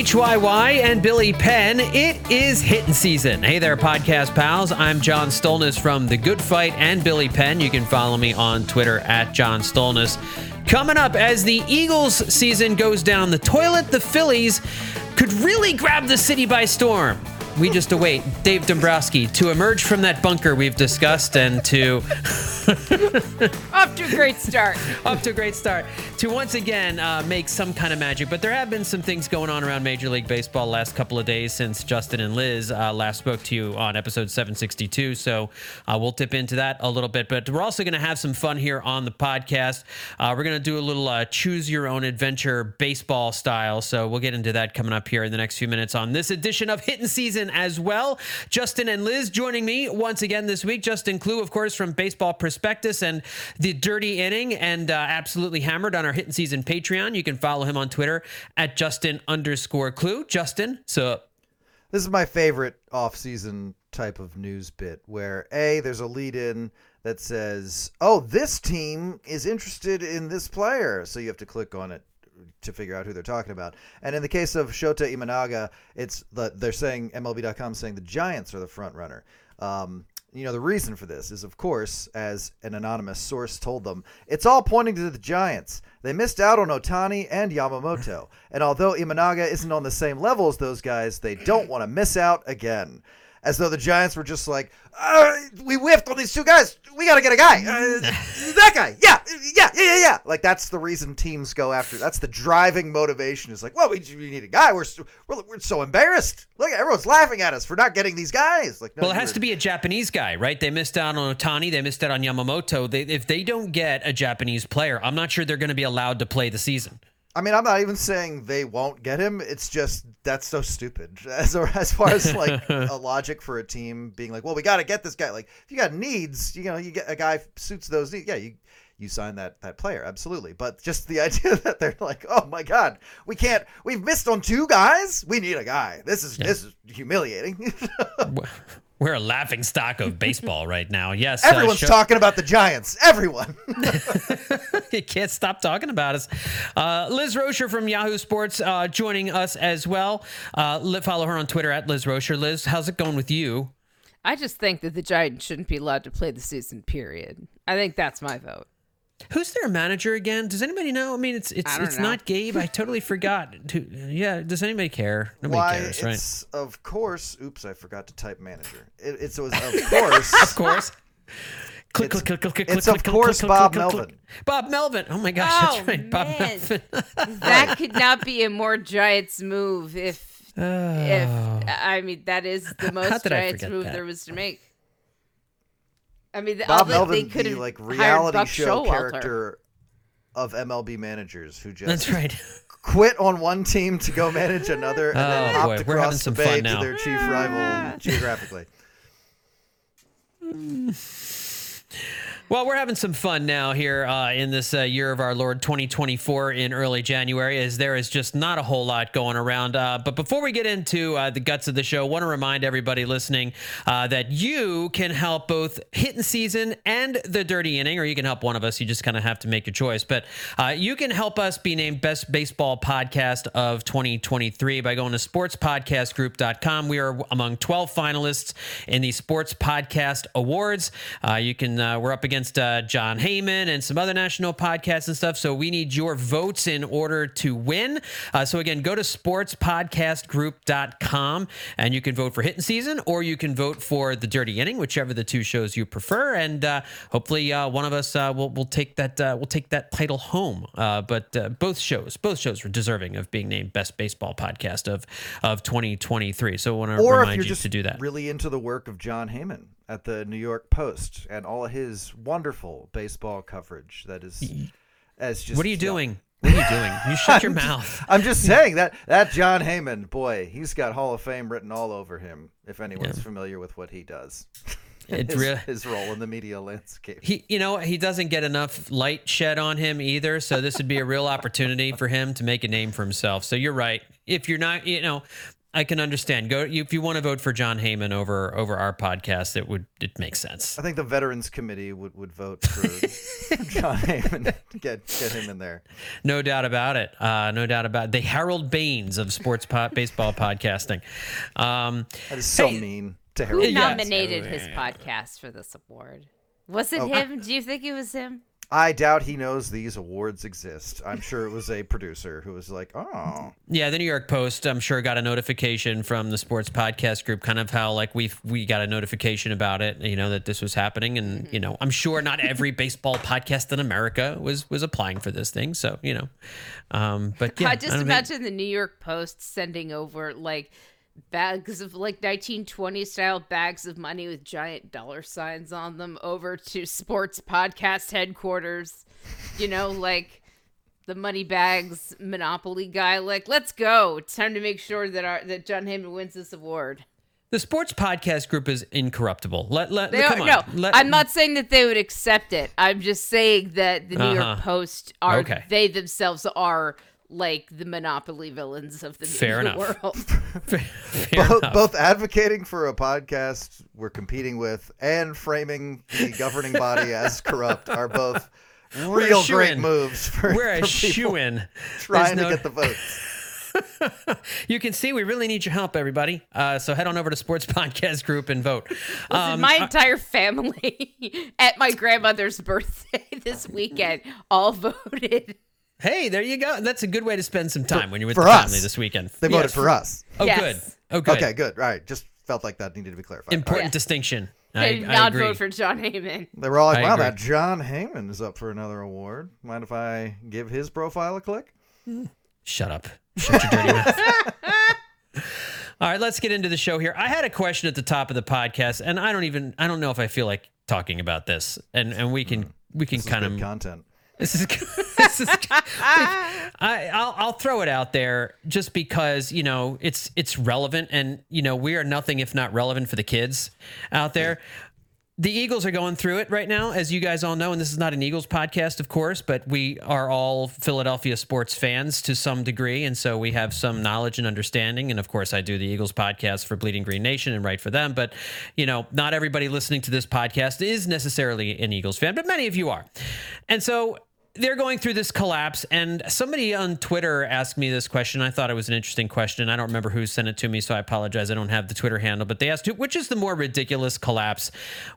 WHYY and Billy Penn. It is hitting season. Hey there, podcast pals. I'm John Stolnis from The Good Phight and Billy Penn. You can follow me on Twitter at John Stolnis. Coming up, as the Eagles season goes down the toilet, the Phillies could really grab the city by storm. We just await Dave Dombrowski to emerge from that bunker we've discussed and to Off to a great start. off to a great start to once again uh, make some kind of magic. But there have been some things going on around Major League Baseball last couple of days since Justin and Liz uh, last spoke to you on episode 762. So uh, we'll dip into that a little bit. But we're also going to have some fun here on the podcast. Uh, we're going to do a little uh, choose your own adventure baseball style. So we'll get into that coming up here in the next few minutes on this edition of Hitting Season as well. Justin and Liz joining me once again this week. Justin Klugh, of course, from Baseball Prospectus and the Dirty Inning, and uh, absolutely hammered on our Hitting Season Patreon. You can follow him on Twitter at Justin underscore Klugh. Justin, so This is my favorite off-season type of news bit where A, there's a lead in that says, "Oh, this team is interested in this player." So you have to click on it to figure out who they're talking about. And in the case of Shota Imanaga, it's the they're saying MLB.com saying the Giants are the front runner. Um, you know the reason for this is of course as an anonymous source told them it's all pointing to the giants. They missed out on otani and yamamoto. And although imanaga isn't on the same level as those guys they don't want to miss out again as though the giants were just like uh, we whiffed on these two guys we gotta get a guy uh, that guy yeah yeah yeah yeah yeah like that's the reason teams go after that's the driving motivation is like well we, we need a guy we're, so- we're, we're so embarrassed look everyone's laughing at us for not getting these guys like no, well, it has were- to be a Japanese guy, right? They missed out on Otani. They missed out on Yamamoto. They, if they don't get a Japanese player, I'm not sure they're going to be allowed to play the season. I mean, I'm not even saying they won't get him. It's just that's so stupid. As as far as like a logic for a team being like, well, we got to get this guy. Like, if you got needs, you know, you get a guy suits those needs. Yeah, you you sign that that player absolutely. But just the idea that they're like, oh my god, we can't. We've missed on two guys. We need a guy. This is this is humiliating. We're a laughing stock of baseball right now. Yes, uh, Everyone's talking about the Giants. Everyone. you can't stop talking about us. Uh, Liz Roscher from Yahoo Sports uh, joining us as well. Uh, follow her on Twitter at Liz Roscher. Liz, how's it going with you? I just think that the Giants shouldn't be allowed to play the season. Period. I think that's my vote. Who's their manager again? Does anybody know? I mean, it's it's it's know. not Gabe. I totally forgot. To, yeah, does anybody care? Nobody Why? cares, right? of course. Oops, I forgot to type manager. It, it's it was of course. Of course. Click, click, click, click, click, it's click, of click, course click, Bob click, click, Melvin. click. Bob Melvin. Oh my gosh, Oh, that's right. Bob man. Melvin. That could not be a more Giants move if uh, if I mean that is the most Giants move that? there was to make. I mean, Bob all they- they could the like reality Buck show Showalter. character of MLB managers who just That's right. quit on one team to go manage another and then Oh, hopped boy, across the bay to their chief rival geographically. Well, we're having some fun now here uh, in this uh, year of our Lord 2024 in early January, as there is just not a whole lot going around. Uh, but before we get into uh, the guts of the show, want to remind everybody listening uh, that you can help both Hitting Season and The Dirty Inning, or you can help one of us. You just kind of have to make your choice. But uh, you can help us be named Best Baseball Podcast of 2023 by going to sportspodcastgroup.com. We are among 12 finalists in the Sports Podcast Awards. You can, we're up against uh, Jon Heyman and some other national podcasts and stuff. So we need your votes in order to win. Uh, so again, go to sportspodcastgroup.com and you can vote for Hitting Season or you can vote for The Dirty Inning, whichever the two shows you prefer. And uh, hopefully uh, one of us uh, will, will take that uh, will take that title home. Uh, but uh, both shows, both shows were deserving of being named Best Baseball Podcast of of 2023. So I want to remind you to do that. really into the work of Jon Heyman at the New York Post and all his wonderful baseball coverage that is as just What are you doing? What are you doing? You shut your mouth. I'm just saying that that Jon Heyman, boy, he's got Hall of Fame written all over him. If anyone's familiar with what he does, It's his, real. his role in the media landscape. He, you know, he doesn't get enough light shed on him either. So this would be a real opportunity for him to make a name for himself. So you're right. If you're not, you know, I can understand. Go if you want to vote for Jon Heyman over over our podcast. It would it makes sense. I think the Veterans Committee would, would vote for Jon Heyman to get get him in there. No doubt about it. Uh, no doubt about it. the Harold Baines of sports po- baseball podcasting. Um, That is so Hey, mean to Harold. Yeah. nominated his podcast for this award? Was it Oh. him? Do you think it was him? I doubt he knows these awards exist. I'm sure it was a producer who was like, "Oh, yeah, the New York Post, I'm sure, got a notification from the sports podcast group, kind of how like we we got a notification about it, you know, that this was happening, and you know, I'm sure not every baseball podcast in America was was applying for this thing, so you know, um, but yeah, I just don't think- imagine the New York Post sending over like bags of like 1920 style bags of money with giant dollar signs on them over to sports podcast headquarters. You know, like the money bags monopoly guy. Like, let's go! It's time to make sure that our that Jon Heyman wins this award. the sports podcast group is incorruptible. Let let They come are, on. no, Let- I'm not saying that they would accept it. I'm just saying that the New Uh-huh. York Post are Okay. they themselves are like the monopoly villains of the Fair enough. world. Fair both, enough. both advocating for a podcast we're competing with and framing the governing body as corrupt are both real great moves for, We're a for people shoe in. trying to get the votes. You can see we really need your help, everybody. Uh, so head on over to Sports Podcast Group and vote. Listen, Um, my entire family at my grandmother's birthday this weekend all voted. Hey, there you go. That's a good way to spend some time when you're with for the us. family this weekend. They voted Yes. for us. Oh, Yes. good. Oh, good. Okay, good. All right, just felt like that needed to be clarified. Important Yeah. distinction. They I, did I not agree. vote for Jon Heyman. They were all like, I "Wow, agree. that Jon Heyman is up for another award. Mind if I give his profile a click?" Shut up. Shut your dirty mouth. All right, let's get into the show here. I had a question at the top of the podcast, and I don't even I don't know if I feel like talking about this, and and we can hmm. we can kind of content. This is this is. I I'll, I'll throw it out there just because you know it's it's relevant, and you know we are nothing if not relevant for the kids out there. The Eagles are going through it right now, as you guys all know, and this is not an Eagles podcast, of course, but we are all Philadelphia sports fans to some degree, and so we have some knowledge and understanding. And of course, I do the Eagles podcast for Bleeding Green Nation and write for them. But you know, not everybody listening to this podcast is necessarily an Eagles fan, but many of you are, and so they're going through this collapse and somebody on twitter asked me this question i thought it was an interesting question i don't remember who sent it to me so i apologize i don't have the twitter handle but they asked which is the more ridiculous collapse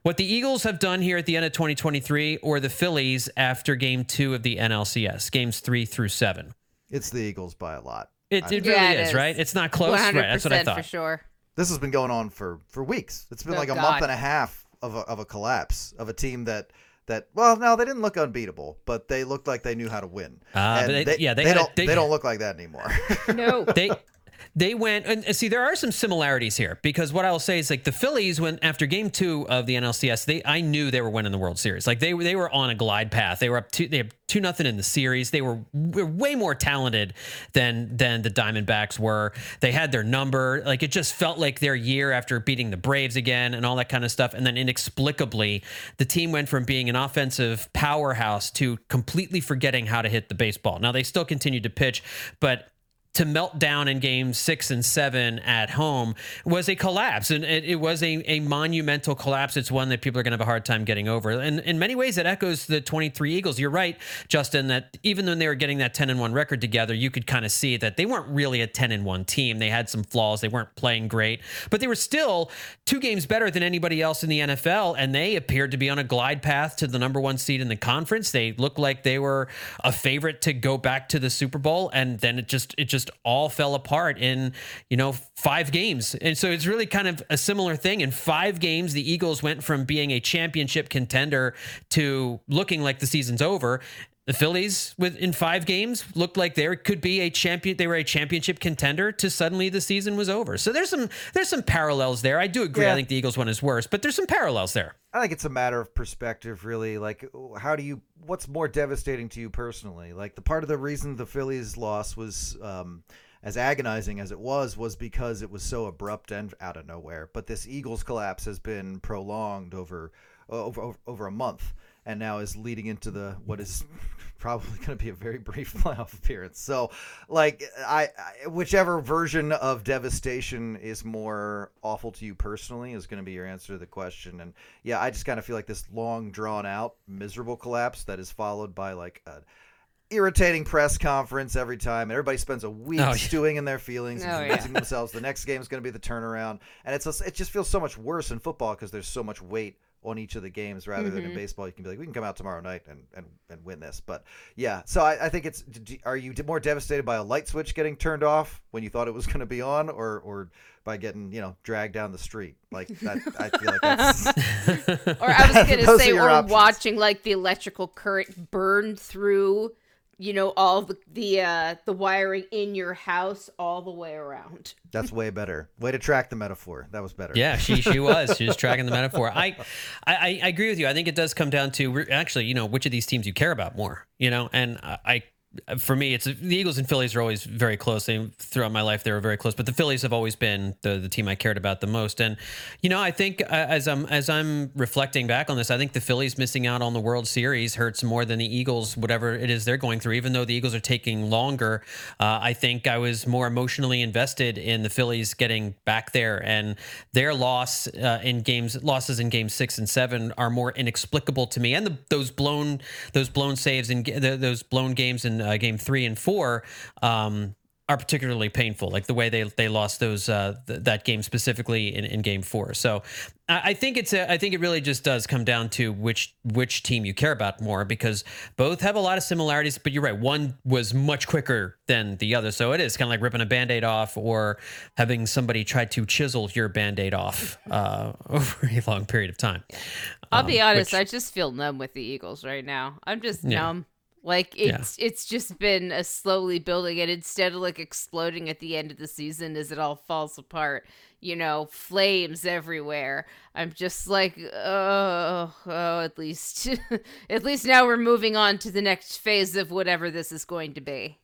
what the eagles have done here at the end of 2023 or the phillies after game two of the nlcs games three through seven It's the Eagles by a lot. it, it really Yeah, it is, is. right it's not close right 100% that's what i thought for sure. This has been going on for for weeks. It's been Oh, like a God. month and a half of a, of a collapse of a team that that well, no, they didn't look unbeatable, but they looked like they knew how to win. Ah, And but they- yeah, they they had don't they- they don't look like that anymore. No. they they went and see there are some similarities here because what I will say is like the Phillies when after game two of the NLCS they I knew they were winning the World Series. Like they they were on a glide path. They were up two they have two nothing in the series. They were, were way more talented than than the Diamondbacks were. They had their number. Like it just felt like their year after beating the Braves again and all that kind of stuff and then inexplicably the team went from being an offensive powerhouse to completely forgetting how to hit the baseball. Now they still continued to pitch but to melt down in games six and seven at home was a collapse. And it, it was a, a monumental collapse. It's one that people are going to have a hard time getting over. And in many ways, it echoes the 23 Eagles. You're right, Justin, that even when they were getting that 10 and 1 record together, you could kind of see that they weren't really a 10 and 1 team. They had some flaws. They weren't playing great, but they were still two games better than anybody else in the NFL. And they appeared to be on a glide path to the number one seed in the conference. They looked like they were a favorite to go back to the Super Bowl. And then it just, it just all fell apart in, you know, five games. And so it's really kind of a similar thing. In five games, the Eagles went from being a championship contender to looking like the season's over. The Phillies, within five games, looked like they could be a champion. They were a championship contender. To suddenly the season was over. So there's some there's some parallels there. I do agree. I think the Eagles one is worse, but there's some parallels there. I think it's a matter of perspective, really. Like, how do you? What's more devastating to you personally? Like, the part of the reason the Phillies loss was um, as agonizing as it was was because it was so abrupt and out of nowhere. But this Eagles collapse has been prolonged over over over, over a month, and now is leading into the what is probably going to be a very brief playoff appearance. So, like, I, I whichever version of devastation is more awful to you personally is going to be your answer to the question. And yeah, I just kind of feel like this long, drawn out, miserable collapse that is followed by like a irritating press conference every time. Everybody spends a week Oh, yeah. stewing in their feelings Oh, and yeah. themselves the next game is going to be the turnaround, and it's it just feels so much worse in football because there's so much weight on each of the games rather than in Mhm. baseball. You can be like, we can come out tomorrow night and and, and win this. But yeah, so I, I think it's. Are you more devastated by a light switch getting turned off when you thought it was going to be on, or or by getting you know dragged down the street? Like that, I feel like that's. Or I was gonna Those say, or options. watching like the electrical current burn through, you know, all the the uh, the wiring in your house all the way around. That's way better. Way to track the metaphor. That was better. Yeah, she she was. She was tracking the metaphor. I, I I agree with you. I think it does come down to actually, you know, which of these teams you care about more. You know, and I. For me, it's the Eagles and Phillies are always very close. They, throughout my life, they were very close. But the Phillies have always been the, the team I cared about the most. And you know, I think uh, as I'm as I'm reflecting back on this, I think the Phillies missing out on the World Series hurts more than the Eagles, whatever it is they're going through. Even though the Eagles are taking longer, uh, I think I was more emotionally invested in the Phillies getting back there, and their loss uh, in games losses in Game Six and Seven are more inexplicable to me. And the, those blown those blown saves and those blown games in uh, Game Three and Four. Um, are particularly painful, like the way they they lost those uh, th- that game specifically in, in Game Four. So I I think it's a, I think it really just does come down to which which team you care about more because both have a lot of similarities. But you're right, one was much quicker than the other, so it is kind of like ripping a band-aid off or having somebody try to chisel your band-aid off uh, over a long period of time. I'll be Um, honest, which- I just feel numb with the Eagles right now. I'm just Yeah. numb. Like it's it's just been a slowly building and instead of like exploding at the end of the season as it all falls apart, you know, flames everywhere. I'm just like, oh, oh at least at least now we're moving on to the next phase of whatever this is going to be.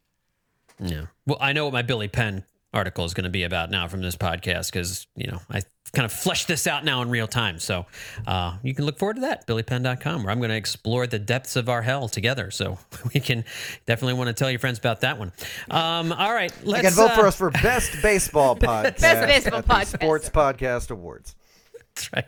Yeah. Well, I know what my Billy Penn article is going to be about now from this podcast because, you know, I kind of fleshed this out now in real time. So uh, you can look forward to that, billypenn.com, where I'm going to explore the depths of our hell together. So we can definitely want to tell your friends about that one. Um, all right. You Let's can vote for uh, us for best baseball podcast. Best baseball podcast. Sports Podcast Awards. That's right.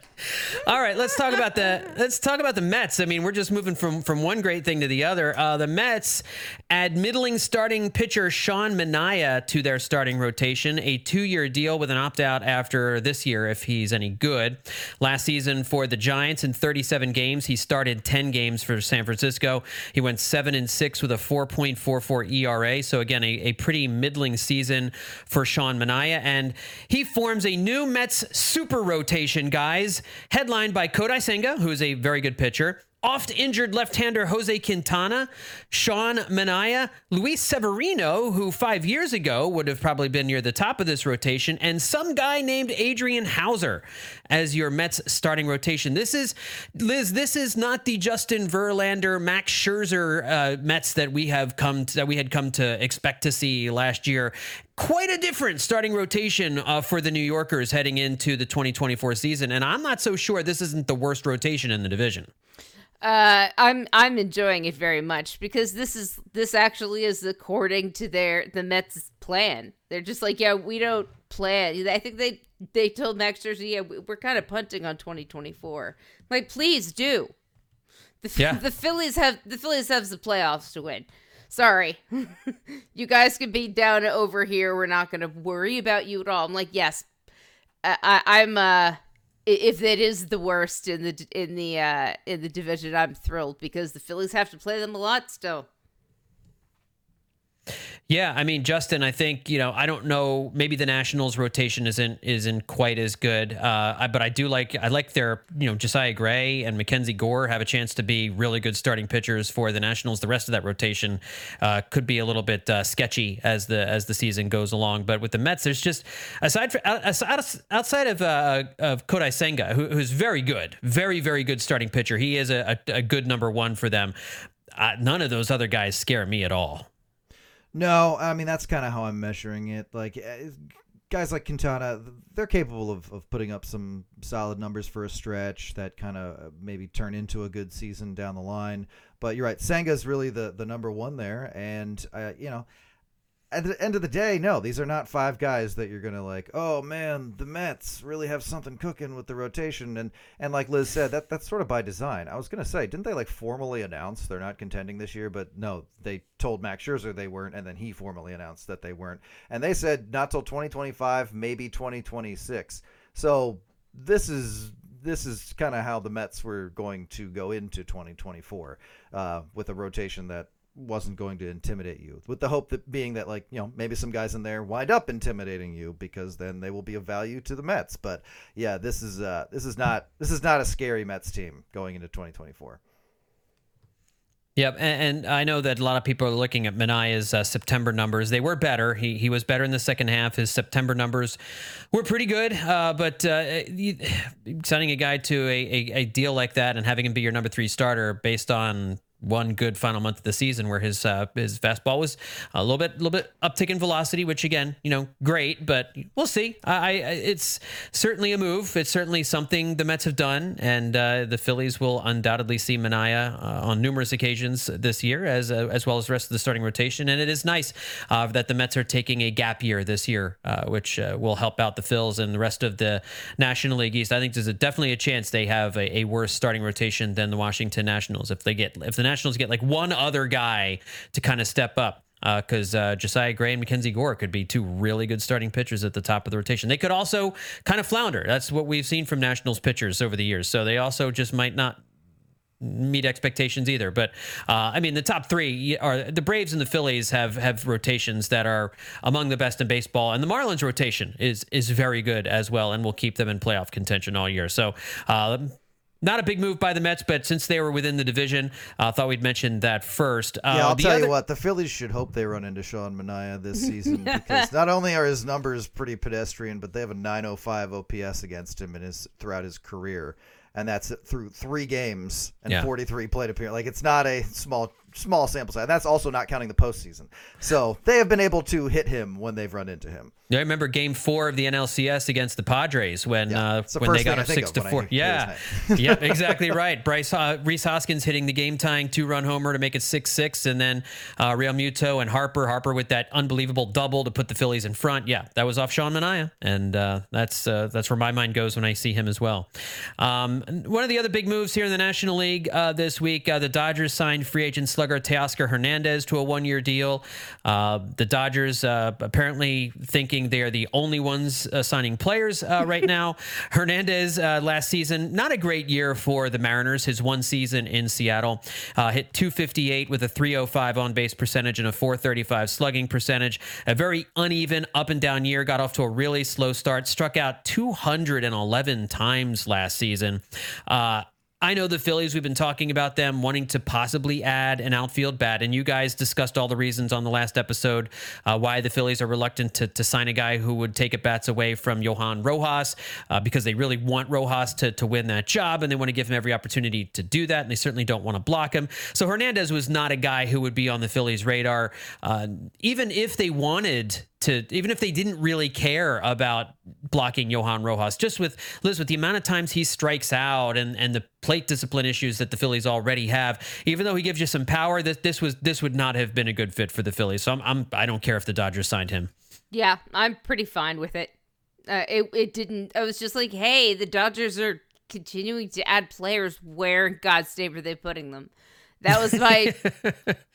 All right, let's talk about the let's talk about the Mets. I mean, we're just moving from from one great thing to the other. Uh, the Mets add middling starting pitcher Sean Manaea to their starting rotation, a two-year deal with an opt-out after this year if he's any good. Last season for the Giants in 37 games, he started 10 games for San Francisco. He went seven and six with a 4.44 ERA. So again, a, a pretty middling season for Sean Manaea, and he forms a new Mets super rotation, guys, headlined by Kodai Senga, who is a very good pitcher. Oft injured left hander Jose Quintana, Sean Manaea, Luis Severino, who five years ago would have probably been near the top of this rotation, and some guy named Adrian Houser as your Mets starting rotation. This is, Liz, this is not the Justin Verlander, Max Scherzer uh, Mets that we have come to, that we had come to expect to see last year. Quite a different starting rotation uh, for the New Yorkers heading into the 2024 season, and I'm not so sure this isn't the worst rotation in the division. Uh, I'm I'm enjoying it very much because this is this actually is according to their the Mets plan. They're just like, yeah, we don't plan. I think they they told Max Scherzer, yeah, we- we're kind of punting on 2024. Like, please do. The, Yeah. the Phillies have the Phillies have the playoffs to win. Sorry, you guys can be down over here. We're not going to worry about you at all. I'm like, yes, I, I, I'm. uh if it is the worst in the in the uh in the division, I'm thrilled because the Phillies have to play them a lot still. Yeah, I mean, Justin, I think you know, I don't know. Maybe the Nationals rotation isn't isn't quite as good, uh, I, but I do like I like their you know Josiah Gray and Mackenzie Gore have a chance to be really good starting pitchers for the Nationals. The rest of that rotation uh, could be a little bit uh, sketchy as the as the season goes along. But with the Mets, there's just aside for outside outside of uh, of Kodai Senga, who, who's very good, very very good starting pitcher. He is a, a, a good number one for them. Uh, none of those other guys scare me at all. No, I mean that's kind of how I'm measuring it. Like, eh, guys like Quintana, they're capable of, of putting up some solid numbers for a stretch that kind of maybe turn into a good season down the line. But you're right, Senga's really the the number one there, and uh, you know at the end of the day, no, these are not five guys that you're gonna like. Oh man, the Mets really have something cooking with the rotation, and and like Liz said, that that's sort of by design. I was gonna say, didn't they like formally announce they're not contending this year? But no, they told Max Scherzer they weren't, and then he formally announced that they weren't, and they said not till 2025, maybe 2026. So this is this is kind of how the Mets were going to go into 2024 uh, with a rotation that wasn't going to intimidate you with the hope that being that like you know maybe some guys in there wind up intimidating you because then they will be of value to the Mets but yeah this is uh this is not this is not a scary Mets team going into 2024 Yep, and, and, I know that a lot of people are looking at Manaea's uh, September numbers. They were better. He he was better in the second half. His September numbers were pretty good. Uh, but uh, signing a guy to a, a, a, deal like that and having him be your number three starter based on one good final month of the season where his uh, his fastball was a little bit little bit uptick in velocity, which again, you know, great, but we'll see. I, I it's certainly a move. It's certainly something the Mets have done, and uh, the Phillies will undoubtedly see Manaea uh, on numerous occasions this year, as uh, as well as the rest of the starting rotation. And it is nice uh, that the Mets are taking a gap year this year, uh, which will help out the Phils and the rest of the National League East. I think there's a, definitely a chance they have a, a worse starting rotation than the Washington Nationals if they get if the Nationals get like one other guy to kind of step up because uh, uh, Josiah Gray and Mackenzie Gore could be two really good starting pitchers at the top of the rotation. They could also kind of flounder. That's what we've seen from Nationals pitchers over the years. So they also just might not meet expectations either. But uh, I mean, the top three are the Braves and the Phillies have have rotations that are among the best in baseball, and the Marlins rotation is is very good as well, and will keep them in playoff contention all year. So. Uh, not a big move by the Mets, but since they were within the division, I uh, thought we'd mention that first. Uh, yeah, I'll tell other... you what, the Phillies should hope they run into Sean Manaea this season because not only are his numbers pretty pedestrian, but they have a 905 OPS against him in his throughout his career, and that's through three games and yeah. 43 plate appearances. Like it's not a small small sample size. That's also not counting the postseason. So they have been able to hit him when they've run into him. I remember Game Four of the NLCS against the Padres when yeah, uh, when they got up six to four. Yeah, yeah, exactly right. Bryce uh, Rhys Hoskins hitting the game tying two run homer to make it six six, and then uh, Realmuto and Harper Harper with that unbelievable double to put the Phillies in front. Yeah, that was off Sean Manaea, and uh, that's uh, that's where my mind goes when I see him as well. Um, one of the other big moves here in the National League uh, this week, uh, the Dodgers signed free agent slugger Teoscar Hernandez to a one year deal. the Dodgers apparently thinking they are the only ones uh, signing players uh, right now. Hernandez uh, last season, not a great year for the Mariners. His one season in Seattle uh, hit 258 with a 305 on base percentage and a 435 slugging percentage. A very uneven up and down year. Got off to a really slow start. Struck out 211 times last season. Uh, I know the Phillies, we've been talking about them wanting to possibly add an outfield bat, and you guys discussed all the reasons on the last episode uh, why the Phillies are reluctant to, to sign a guy who would take at bats away from Johan Rojas uh, because they really want Rojas to, to win that job and they want to give him every opportunity to do that, and they certainly don't want to block him. So Hernandez was not a guy who would be on the Phillies' radar, uh, even if they wanted to even if they didn't really care about blocking Johan Rojas, just with Liz, with the amount of times he strikes out and and the plate discipline issues that the Phillies already have, even though he gives you some power, that this was this would not have been a good fit for the Phillies. So I'm, I'm I don't care if the Dodgers signed him. Yeah, I'm pretty fine with it. Uh, it it didn't. I was just like, hey, the Dodgers are continuing to add players. Where in God's name are they putting them? That was my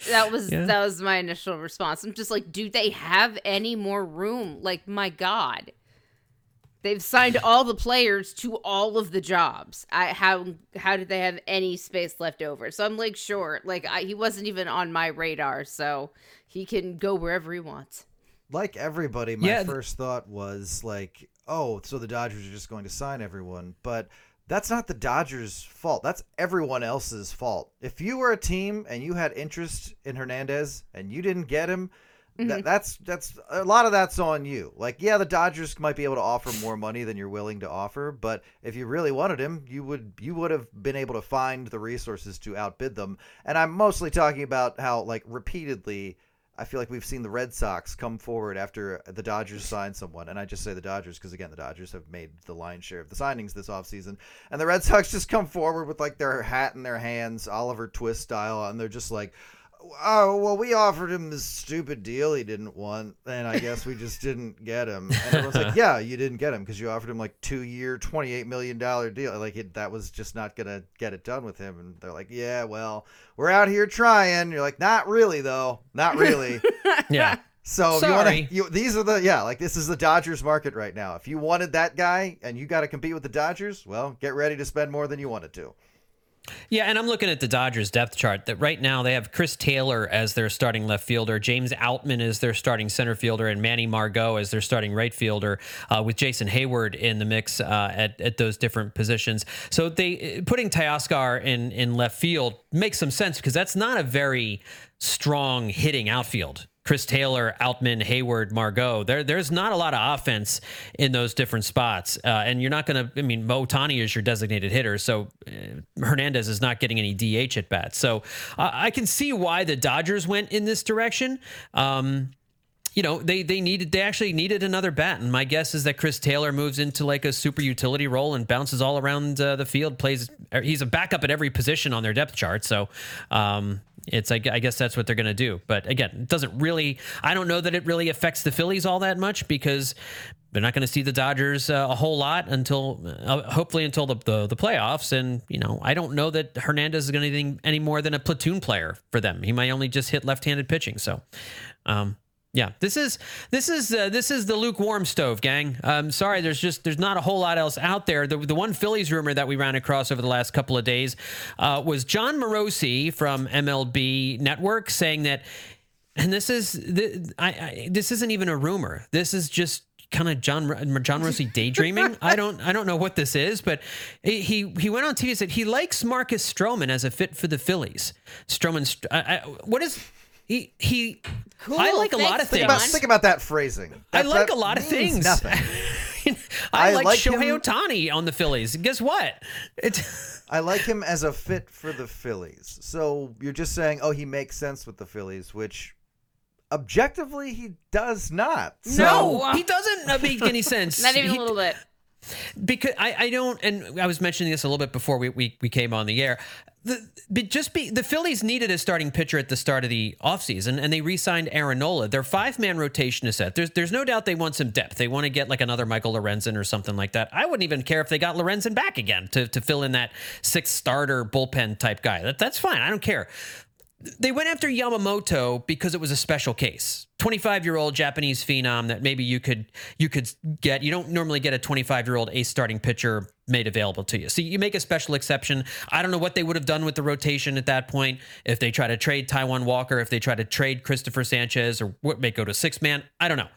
that was yeah. that was my initial response. I'm just like, do they have any more room? Like, my God. They've signed all the players to all of the jobs. I how how did they have any space left over? So I'm like, sure. Like I, he wasn't even on my radar, so he can go wherever he wants. Like everybody, my yeah. first thought was like, oh, so the Dodgers are just going to sign everyone, but that's not the Dodgers' fault. That's everyone else's fault. If you were a team and you had interest in Hernandez and you didn't get him, mm-hmm. that, that's that's a lot of that's on you. Like, yeah, the Dodgers might be able to offer more money than you're willing to offer, but if you really wanted him, you would you would have been able to find the resources to outbid them. And I'm mostly talking about how like repeatedly I feel like we've seen the Red Sox come forward after the Dodgers sign someone, and I just say the Dodgers because again, the Dodgers have made the lion's share of the signings this offseason. and the Red Sox just come forward with like their hat in their hands, Oliver Twist style, and they're just like, oh well we offered him this stupid deal he didn't want and i guess we just didn't get him. And everyone's like yeah you didn't get him because you offered him like two year 28 million dollar deal. Like it, that was just not gonna get it done with him. And they're like yeah well we're out here trying. You're like not really though. Not really. Yeah. so if you Sorry. want to these are the yeah like this is the dodgers market right now. If you wanted that guy and you got to compete with the dodgers well get ready to spend more than you wanted to Yeah, and I'm looking at the Dodgers depth chart that right now they have Chris Taylor as their starting left fielder, James Outman is their starting center fielder, and Manny Margot as their starting right fielder, uh, with Jason Heyward in the mix uh, at at those different positions. So they putting Teoscar in in left field makes some sense because that's not a very strong hitting outfield. Chris Taylor, Outman, Heyward, Margot. There, there's not a lot of offense in those different spots, uh, and you're not going to. I mean, Mo Tani is your designated hitter, so uh, Hernandez is not getting any DH at bats. So uh, I can see why the Dodgers went in this direction. Um, you know, they they needed they actually needed another bat, and my guess is that Chris Taylor moves into like a super utility role and bounces all around uh, the field. Plays he's a backup at every position on their depth chart, so um, it's I, I guess that's what they're going to do. But again, it doesn't really. I don't know that it really affects the Phillies all that much because they're not going to see the Dodgers uh, a whole lot until uh, hopefully until the, the the playoffs. And you know, I don't know that Hernandez is going to anything any more than a platoon player for them. He might only just hit left-handed pitching. So. Um, yeah, this is this is uh, this is the lukewarm stove, gang. Um, sorry, there's just there's not a whole lot else out there. The, the one Phillies rumor that we ran across over the last couple of days uh, was Jon Morosi from MLB Network saying that, and this is th- I, I, this isn't even a rumor. This is just kind of John Jon Morosi daydreaming. I don't I don't know what this is, but he he went on TV and said he likes Marcus Stroman as a fit for the Phillies. Stroman, I, what is he he? Cool, I like a lot thanks, of think things. about think about that phrasing I like a lot of things. nothing I, I like, like Shohei Otani on the Phillies. Guess what? It, I like him as a fit for the Phillies. So you're just saying, oh, he makes sense with the Phillies, which objectively he does not. So, no, he doesn't uh, make any sense. Not even He- a little bit. Because I, I don't and I was mentioning this a little bit before we, we, we came on the air. The, but just be the Phillies needed a starting pitcher at the start of the offseason and they re-signed Aaron Nola. Their five-man rotation is set. There's there's no doubt they want some depth. They want to get like another Michael Lorenzen or something like that. I wouldn't even care if they got Lorenzen back again to, to fill in that sixth starter bullpen type guy. That, that's fine. I don't care they went after Yamamoto because it was a special case. 25-year-old Japanese phenom that maybe you could you could get. You don't normally get a 25-year-old ace starting pitcher made available to you. So you make a special exception. I don't know what they would have done with the rotation at that point if they try to trade Taijuan Walker, if they try to trade Cristopher Sanchez or what may go to six man. I don't know.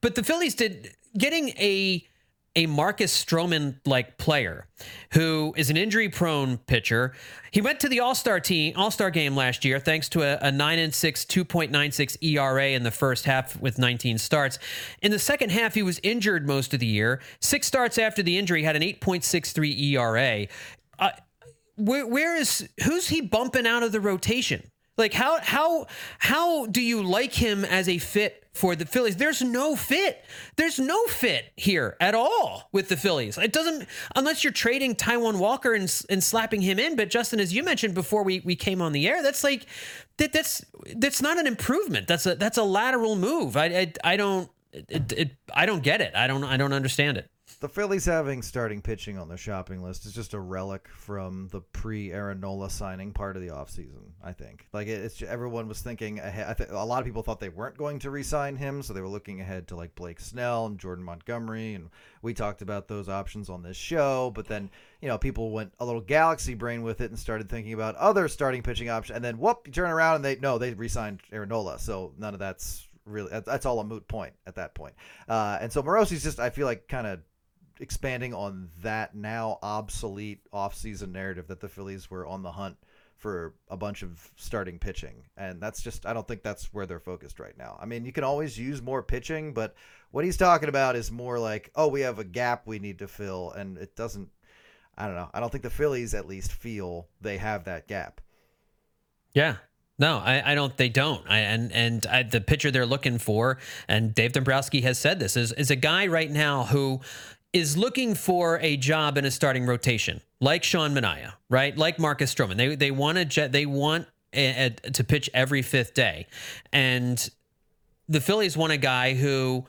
But the Phillies did getting a a Marcus Stroman like player who is an injury prone pitcher. He went to the All Star team, All Star game last year, thanks to a, a 9 and 6, 2.96 ERA in the first half with 19 starts. In the second half, he was injured most of the year. Six starts after the injury, had an 8.63 ERA. Uh, where, where is who's he bumping out of the rotation? Like how how how do you like him as a fit for the Phillies? There's no fit. There's no fit here at all with the Phillies. It doesn't unless you're trading Taijuan Walker and and slapping him in. But Justin, as you mentioned before we we came on the air, that's like that that's that's not an improvement. That's a that's a lateral move. I I, I don't it, it, I don't get it. I don't I don't understand it. The Phillies having starting pitching on their shopping list is just a relic from the pre Aaron Nola signing part of the offseason, I think. Like it's just, everyone was thinking ahead. I a lot of people thought they weren't going to re-sign him, so they were looking ahead to like Blake Snell and Jordan Montgomery, and we talked about those options on this show. But then you know people went a little galaxy brain with it and started thinking about other starting pitching options, and then whoop, you turn around and they no, they re-signed Aaron Nola, so none of that's really that's all a moot point at that point. Uh, and so Morosi's just I feel like kind of expanding on that now obsolete offseason narrative that the Phillies were on the hunt for a bunch of starting pitching. And that's just I don't think that's where they're focused right now. I mean, you can always use more pitching, but what he's talking about is more like, "Oh, we have a gap we need to fill." And it doesn't I don't know. I don't think the Phillies at least feel they have that gap. Yeah. No, I, I don't. They don't. I, and and I, the pitcher they're looking for, and Dave Dombrowski has said this is is a guy right now who is looking for a job in a starting rotation, like Sean Manaea, right? Like Marcus Stroman. They they want to jet. They want a, a, to pitch every fifth day, and the Phillies want a guy who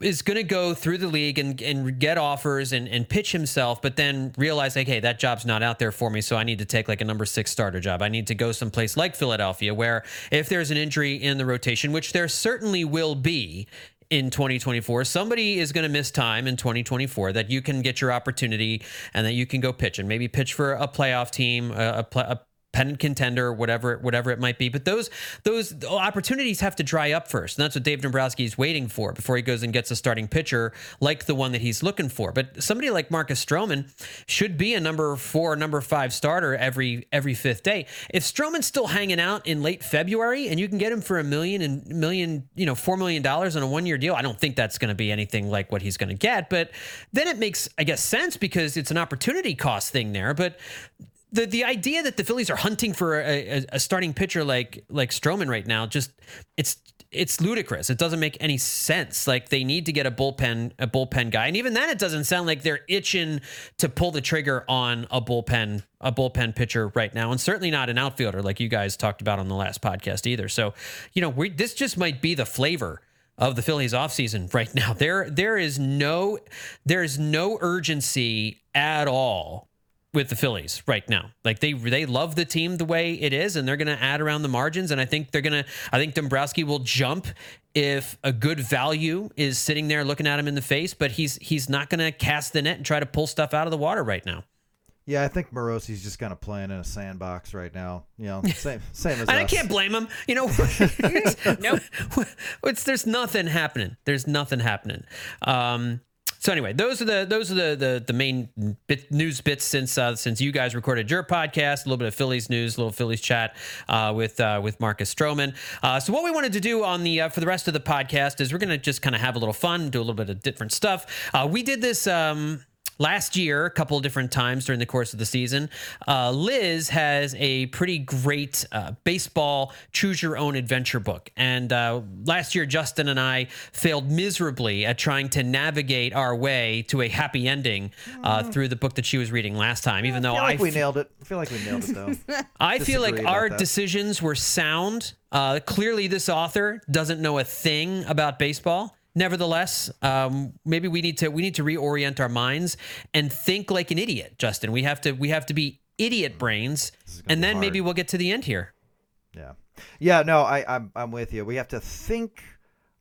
is going to go through the league and, and get offers and, and pitch himself, but then realize, like, hey, that job's not out there for me. So I need to take like a number six starter job. I need to go someplace like Philadelphia, where if there's an injury in the rotation, which there certainly will be in 2024, somebody is going to miss time in 2024 that you can get your opportunity and that you can go pitch and maybe pitch for a playoff team, a, a, pennant contender, whatever whatever it might be. But those those opportunities have to dry up first, and that's what Dave Dombrowski is waiting for before he goes and gets a starting pitcher like the one that he's looking for. But somebody like Marcus Stroman should be a number four, number five starter every every fifth day. If Stroman's still hanging out in late February and you can get him for a million and million, you know, four million dollars on a one year deal, I don't think that's going to be anything like what he's going to get. But then it makes, I guess, sense because it's an opportunity cost thing there. But the the idea that the Phillies are hunting for a, a, starting pitcher like like Stroman right now just it's it's ludicrous. It doesn't make any sense. Like they need to get a bullpen a bullpen guy, and even then, it doesn't sound like they're itching to pull the trigger on a bullpen a bullpen pitcher right now, and certainly not an outfielder like you guys talked about on the last podcast either. So, you know, we, this just might be the flavor of the Phillies offseason right now. There there is no there is no urgency at all with the Phillies right now. Like they they love the team the way it is, and they're going to add around the margins. And I think they're going to. I think Dombrowski will jump if a good value is sitting there looking at him in the face, but he's he's not going to cast the net and try to pull stuff out of the water right now. Yeah, I think Morosi's just kind of playing in a sandbox right now. You know, same same as. I can't blame him. You know, nope. It's there's nothing happening. There's nothing happening. Um, so anyway, those are the those are the the, the main bit, news bits since uh, since you guys recorded your podcast. A little bit of Phillies news, a little Phillies chat uh, with uh, with Marcus Stroman. Uh, so what we wanted to do on the uh, for the rest of the podcast is we're going to just kind of have a little fun, do a little bit of different stuff. Uh, we did this. Um, last year, a couple of different times during the course of the season. Uh, Liz has a pretty great uh, baseball choose your own adventure book. And uh, last year, Justin and I failed miserably at trying to navigate our way to a happy ending uh, mm. through the book that she was reading last time, even though I, like I we nailed it. I feel like we nailed it, though. I feel like our that. decisions were sound. Uh, clearly, this author doesn't know a thing about baseball. Nevertheless, um, maybe we need to we need to reorient our minds and think like an idiot, Justin. We have to we have to be idiot brains, and then hard. maybe we'll get to the end here. Yeah, yeah. No, I I'm I'm with you. We have to think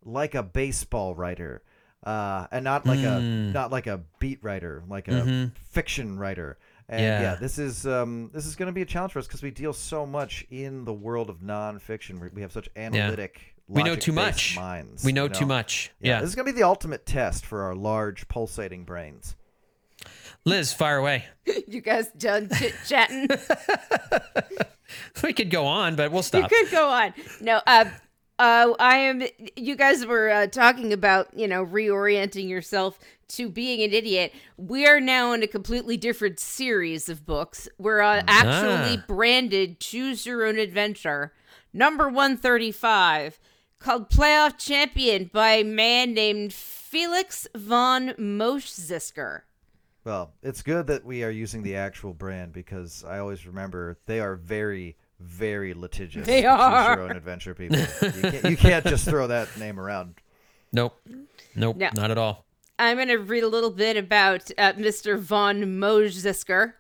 like a baseball writer, uh, and not like mm. a not like a beat writer, like a mm-hmm. fiction writer. And yeah. yeah, this is um, this is going to be a challenge for us because we deal so much in the world of nonfiction. We have such analytic we know too much. Minds, we know, you know, too much. Yeah. yeah. This is going to be the ultimate test for our large pulsating brains. Liz, fire away. you guys done chit chatting? we could go on, but we'll stop. You could go on. No, uh, uh, I am. You guys were uh, talking about, you know, reorienting yourself to being an idiot. We are now in a completely different series of books. We're uh, actually ah. branded "Choose Your Own Adventure," number one thirty-five called Playoff Champion by a man named Felix von Moschzisker. Well, it's good that we are using the actual brand because I always remember they are very, very litigious. They are. your own adventure people. you, can't, you can't just throw that name around. Nope. Nope. No. Not at all. I'm going to read a little bit about uh, Mr. von Moschzisker.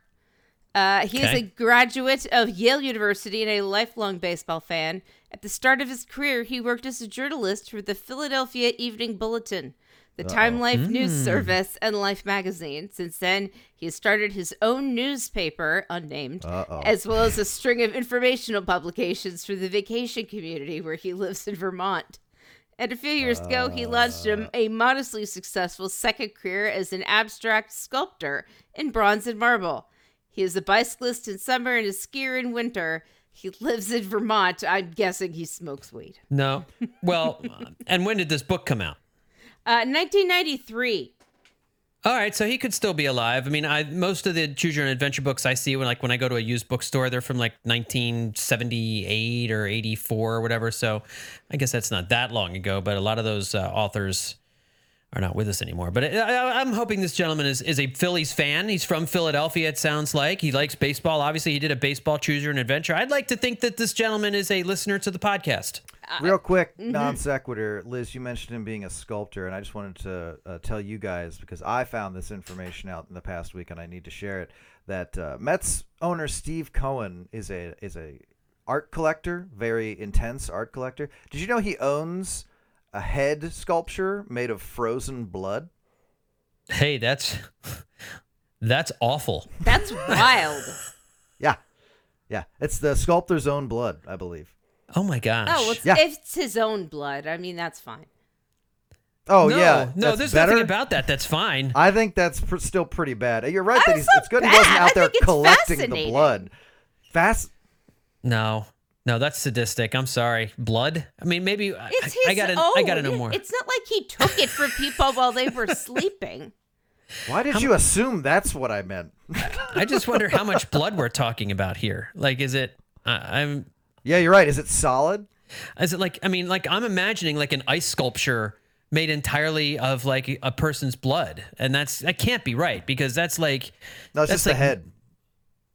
Uh, he okay. is a graduate of Yale University and a lifelong baseball fan. At the start of his career, he worked as a journalist for the Philadelphia Evening Bulletin, the Uh-oh. Time Life mm. News Service, and Life magazine. Since then, he has started his own newspaper, unnamed, Uh-oh. as well as a string of informational publications for the vacation community where he lives in Vermont. And a few years uh, ago, he launched a, a modestly successful second career as an abstract sculptor in bronze and marble. He is a bicyclist in summer and a skier in winter. He lives in Vermont. I'm guessing he smokes weed. No. Well, and when did this book come out? Uh, 1993. All right, so he could still be alive. I mean, I most of the choose your own adventure books I see when like when I go to a used bookstore, they're from like 1978 or 84 or whatever. So I guess that's not that long ago, but a lot of those uh, authors are not with us anymore. But I, I'm hoping this gentleman is is a Phillies fan. He's from Philadelphia. It sounds like he likes baseball. Obviously, he did a baseball chooser and adventure. I'd like to think that this gentleman is a listener to the podcast. Real quick, non sequitur. Liz, you mentioned him being a sculptor, and I just wanted to uh, tell you guys because I found this information out in the past week, and I need to share it. That uh, Mets owner Steve Cohen is a is a art collector, very intense art collector. Did you know he owns a head sculpture made of frozen blood? Hey, that's that's awful. That's wild. Yeah, yeah. It's the sculptor's own blood, I believe. Oh my gosh. Oh, well, it's, Yeah. if it's his own blood. I mean, that's fine. Oh no, yeah, no, there's better. nothing about that. That's fine. I think that's pr- still pretty bad. You're right that he's. It's good he wasn't out I there collecting the blood. Fast. No, no, that's sadistic. I'm sorry. Blood. I mean, maybe I- It's I, his gotta, own. I gotta know more. It's not like he took it for people while they were sleeping. Why did you assume that's what I meant? I just wonder how much blood we're talking about here. Like, is it? I I'm. yeah, you're right. Is it solid? Is it like? I mean, like I'm imagining like an ice sculpture made entirely of like a person's blood, and that's that can't be right because that's like, No, it's That's just the head.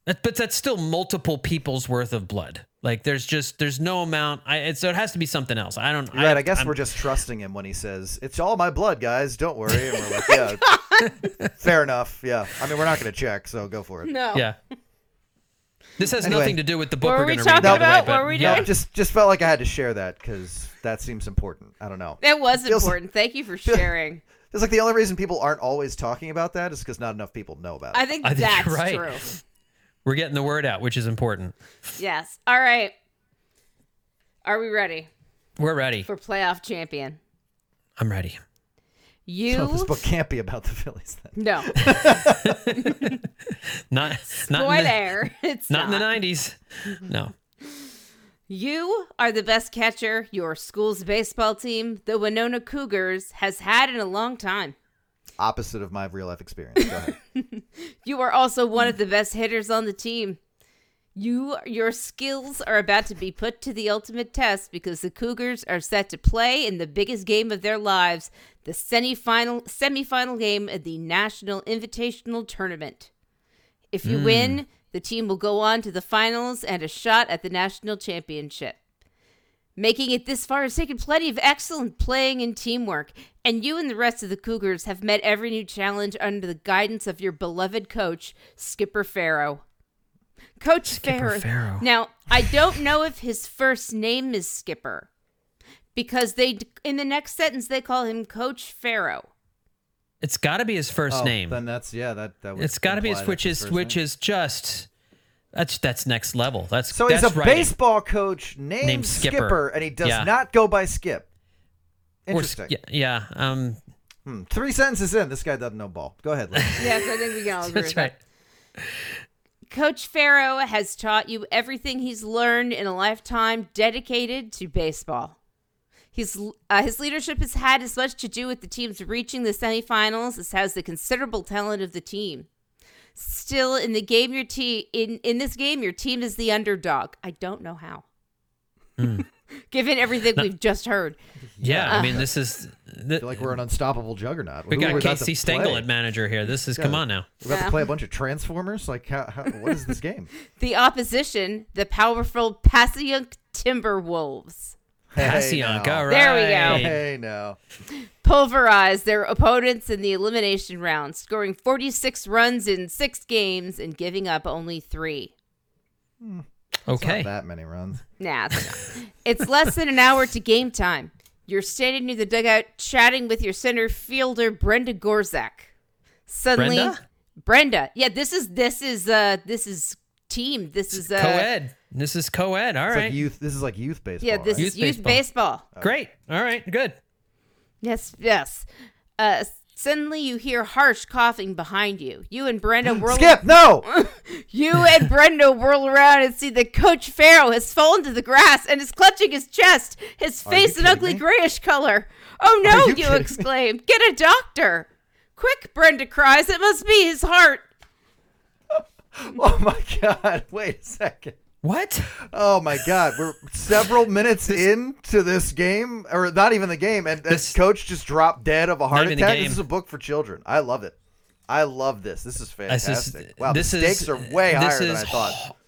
that, but that's still multiple people's worth of blood. Like, there's just there's no amount. I it, so it has to be something else. I don't. You're right. I guess I'm- we're just trusting him when he says it's all my blood, guys. Don't worry. And we're like, yeah, fair enough. Yeah. I mean, we're not going to check, so go for it. No. Yeah. This has Anyway. nothing to do with the book What we're were we going to read. talking way, about? What but were we yeah. No, just just felt like I had to share that because that seems important. I don't know. It was Feels- important. Thank you for sharing. It's like the only reason people aren't always talking about that is because not enough people know about it. I think I think that's you're right. true. We're getting the word out, which is important. Yes. All right. Are we ready We're ready. for playoff champion? I'm ready. You so this book can't be about the Phillies then. no Not not in the. It's not in the 90s. No. You are the best catcher your school's baseball team, the Winona Cougars, has had in a long time. Opposite of my real life experience. You are also one of the best hitters on the team. You your skills are about to be put to the ultimate test because the Cougars are set to play in the biggest game of their lives, the semifinal semifinal game of the National Invitational Tournament. If you hmm. win, the team will go on to the finals and a shot at the national championship. Making it this far has taken plenty of excellent playing and teamwork, and you and the rest of the Cougars have met every new challenge under the guidance of your beloved coach, Skipper Farrow. Coach Skipper Farrow. Now, I don't know if his first name is Skipper, because they in the next sentence they call him Coach Farrow. It's got to be his first Oh, name. Then that's yeah. That that. Would It's got to be his which is which name. is just that's that's next level. That's So that's he's a writing. baseball coach named, Named Skipper. Skipper. and he does Yeah. not go by Skip. Or Interesting. yeah, yeah. Um, Hmm. Three sentences in, this guy doesn't know ball. Go ahead. Yes, I think we can all agree that's with right. that. Coach Farrow has taught you everything he's learned in a lifetime dedicated to baseball. He's, uh, his leadership has had as much to do with the team's reaching the semifinals as has the considerable talent of the team. Still, in the game, your team in in this game, your team is the underdog. I don't know how. Given everything we've just heard, Yeah, Uh, I mean, this is I feel like we're an unstoppable juggernaut. we Who got we're about Casey to play? Stengel at manager here. This is come on now. We're about Yeah. to play a bunch of Transformers. Like, how, how, what is this game? the opposition, the powerful Passyunk Timberwolves. Passyunk, now. all right. There we go. Hey, now. pulverized their opponents in the elimination round, scoring 46 runs in six games and giving up only three. Okay. Not that many runs. Nah, it's, it's less than an hour to game time. You're standing near the dugout chatting with your center fielder Brenda Gorzak. Suddenly, Brenda? Brenda. Yeah, this is this is uh this is team. This is uh Co-ed. This is co-ed. All It's right. like youth. This is like youth baseball. Yeah, this right? is Youth youth baseball. baseball. Great. All right. Good. Yes, yes. Uh, suddenly you hear harsh coughing behind you. You and Brenda whirl Skip. No. You and Brenda whirl around and see that Coach Farrow has fallen to the grass and is clutching his chest, his face an ugly me? grayish color. Oh Are no, you you, kidding me? exclaim. Get a doctor. Quick, Brenda cries. It must be his heart. Oh my god! Wait a second. What? Oh my god! We're several minutes into this game, or not even the game, and, and This- coach just dropped dead of a heart even the attack. game. This is a book for children. I love it. I love this. This is This is- fantastic. wow, this the is- stakes are way this higher than is I thought.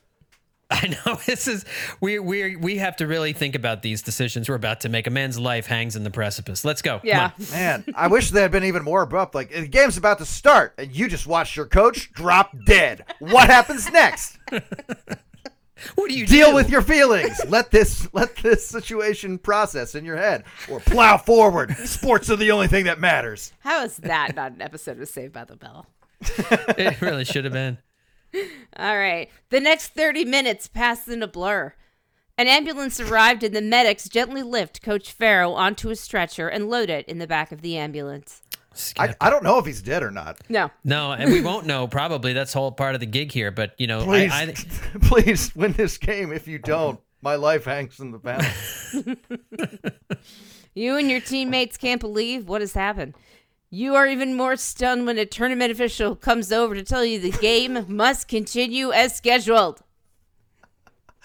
I know this is we we we have to really think about these decisions we're about to make. A man's life hangs in the precipice. Let's go. Come Yeah. on. Man, I wish they had been even more abrupt. Like the game's about to start, and you just watched your coach drop dead. What happens next? What do you do? Deal do? with your feelings. Let this let this situation process in your head, or plow forward. Sports are the only thing that matters. How is that not an episode of Saved by the Bell? It really should have been. All right. The next 30 minutes passed in a blur. An ambulance arrived and the medics gently lift Coach Farrow onto a stretcher and load it in the back of the ambulance. I, I don't know if he's dead or not. No. No, and we won't know. Probably that's whole part of the gig here. But you know, Please, I, I, please win this game. If you don't, my life hangs in the balance. You and your teammates can't believe what has happened. You are even more stunned when a tournament official comes over to tell you the game must continue as scheduled.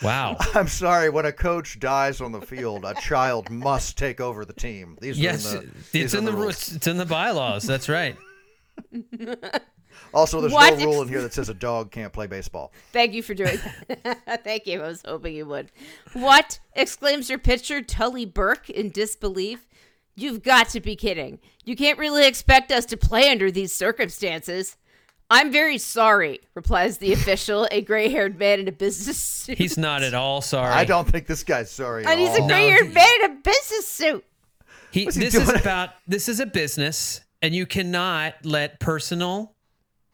Wow. I'm sorry. When a coach dies on the field, a child must take over the team. These Yes, are in the, these it's are in the rules. rules. It's in the bylaws. That's right. Also, there's What no rule in here that says a dog can't play baseball. Thank you for doing that. Thank you. I was hoping you would. What? exclaims your pitcher, Tully Burke, in disbelief. You've got to be kidding. You can't really expect us to play under these circumstances. I'm very sorry, replies the official, a gray haired man in a business suit. He's not at all sorry. I don't think this guy's sorry. At and he's all. a gray haired he- man in a business suit. He, What's he this is about this is a business, and you cannot let personal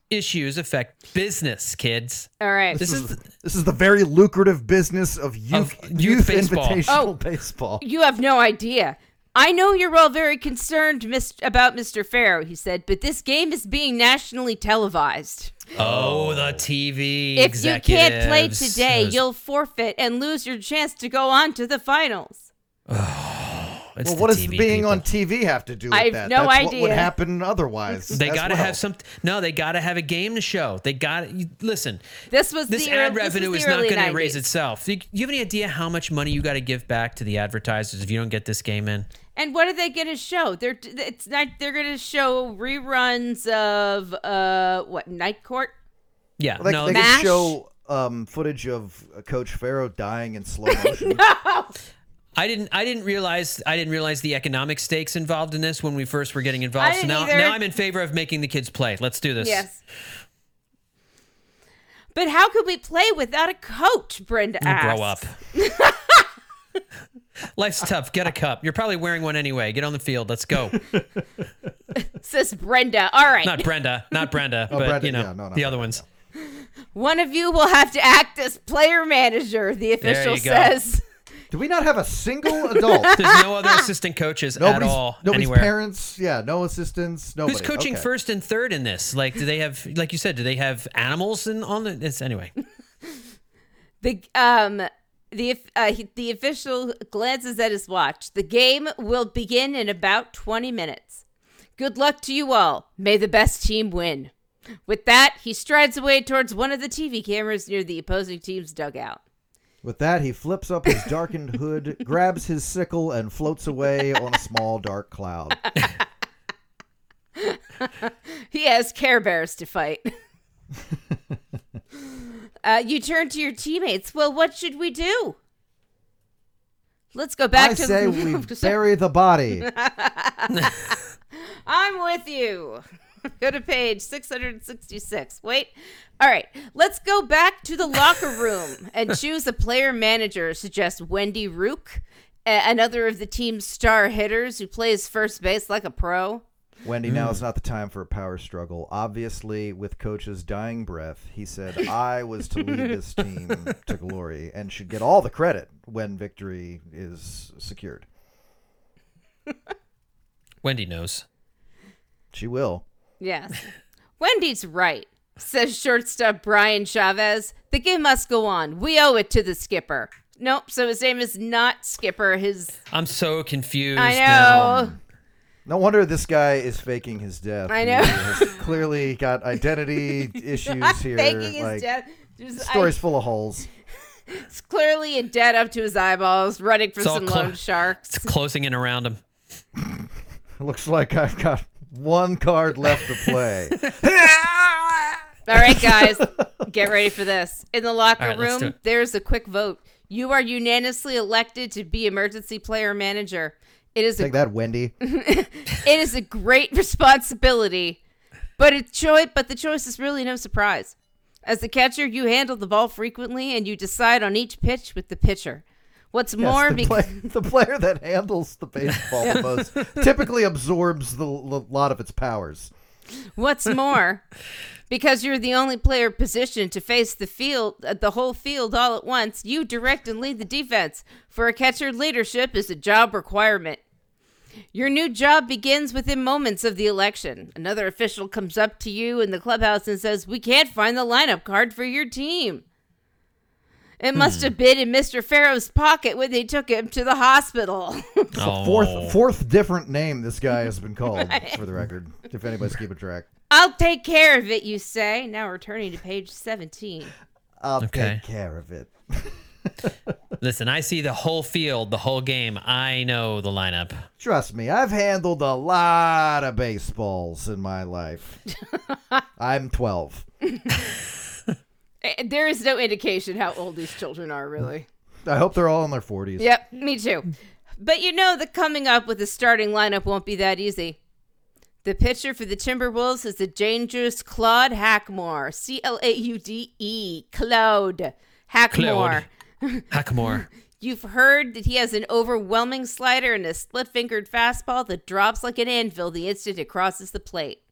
issues affect business, kids. All right. This This is is this is the very lucrative business of youth, Of youth youth baseball. invitational Oh. baseball. You have no idea. I know you're all very concerned mis- about Mr. Farrow, he said, but this game is being nationally televised. oh the TV. If you can't play today, Those- you'll forfeit and lose your chance to go on to the finals. it's Well, what does being people. on TV have to do with I have that? no That's what would happen otherwise. They got to well. have some. No, they got to have a game to show. They got to listen. This was This the ad ear- revenue the is not going to raise itself. Do you, you have any idea how much money you got to give back to the advertisers if you don't get this game in? And what are they going to show? They're it's not they're going to show reruns of uh what Night Court. Yeah, Well, they, no, they Mash? could show um, footage of uh, Coach Farrow dying in slow motion. I didn't. I didn't realize. I didn't realize the economic stakes involved in this when we first were getting involved. I so didn't now, either. now I'm in favor of making the kids play. Let's do this. Yes. But how could we play without a coach? Brenda Grow up. Life's tough. Get a cup. You're probably wearing one anyway. Get on the field. Let's go. Says Brenda. All right. Not Brenda. Not Brenda. but Oh, Brenda, you know yeah, no, not the other Brenda, ones. One of you will have to act as player manager, the official you go. says. Do we not have a single adult? There's no other assistant coaches at Nobody's, all nobody's anywhere. parents. Yeah, no assistants. Nobody. Who's coaching Okay. first and third in this? Like, do they have, like you said, do they have animals in on the? It's anyway. The um the uh, he- the official glances at his watch. The game will begin in about 20 minutes. Good luck to you all. May the best team win. With that, he strides away towards one of the TV cameras near the opposing team's dugout. With that, he flips up his darkened hood, grabs his sickle, and floats away on a small dark cloud. He has Care Bears to fight. uh, you turn to your teammates. Well, what should we do? Let's go back I to say we bury the body. I'm with you. Go to page 666. Wait. All right. Let's go back to the locker room and choose a player manager, suggests Wendy Rook, another of the team's star hitters who plays first base like a pro. Wendy, now is not the time for a power struggle. Obviously, with coach's dying breath, he said, I was to lead this team to glory and should get all the credit when victory is secured. Wendy knows. She will. Yes. Wendy's right, says shortstop Brian Chavez. The game must go on. We owe it to the skipper. Nope. So his name is not Skipper. His I'm so confused. I now. know. No wonder this guy is faking his death. I know. He has clearly got identity issues here. Faking his like, death. Just, I- Story's full of holes. He's clearly in debt up to his eyeballs, running for It's some clo- loan sharks. It's closing in around him. Looks like I've got one card left to play. All right, guys, get ready for this. In the locker All right, room, there's a quick vote. You are unanimously elected to be emergency player manager. It is a Take that, Wendy. it is a great responsibility, but it's choice. But the choice is really no surprise. As the catcher, you handle the ball frequently, and you decide on each pitch with the pitcher. What's Yes, more, the, play, the player that handles the baseball the most typically absorbs the, the lot of its powers. What's more, because you're the only player positioned to face the field, uh, the whole field all at once, you direct and lead the defense. For a catcher, leadership is a job requirement. Your new job begins within moments of the election. Another official comes up to you in the clubhouse and says, "We can't find the lineup card for your team." It must have been in Mr. Farrow's pocket when they took him to the hospital. Oh. fourth fourth different name this guy has been called, for the record, if anybody's keeping track. I'll take care of it, you say. Now returning to page 17. I'll Okay. take care of it. Listen, I see the whole field, the whole game. I know the lineup. Trust me, I've handled a lot of baseballs in my life. I'm 12. Eh, There is no indication how old these children are, really. I hope they're all in their 40s. Yep, me too. But you know that coming up with a starting lineup won't be that easy. The pitcher for the Timberwolves is the dangerous Claude Hackmore. C L A U D E. Claude Hackmore. Claude. Hackmore. You've heard that he has an overwhelming slider and a split fingered fastball that drops like an anvil the instant it crosses the plate.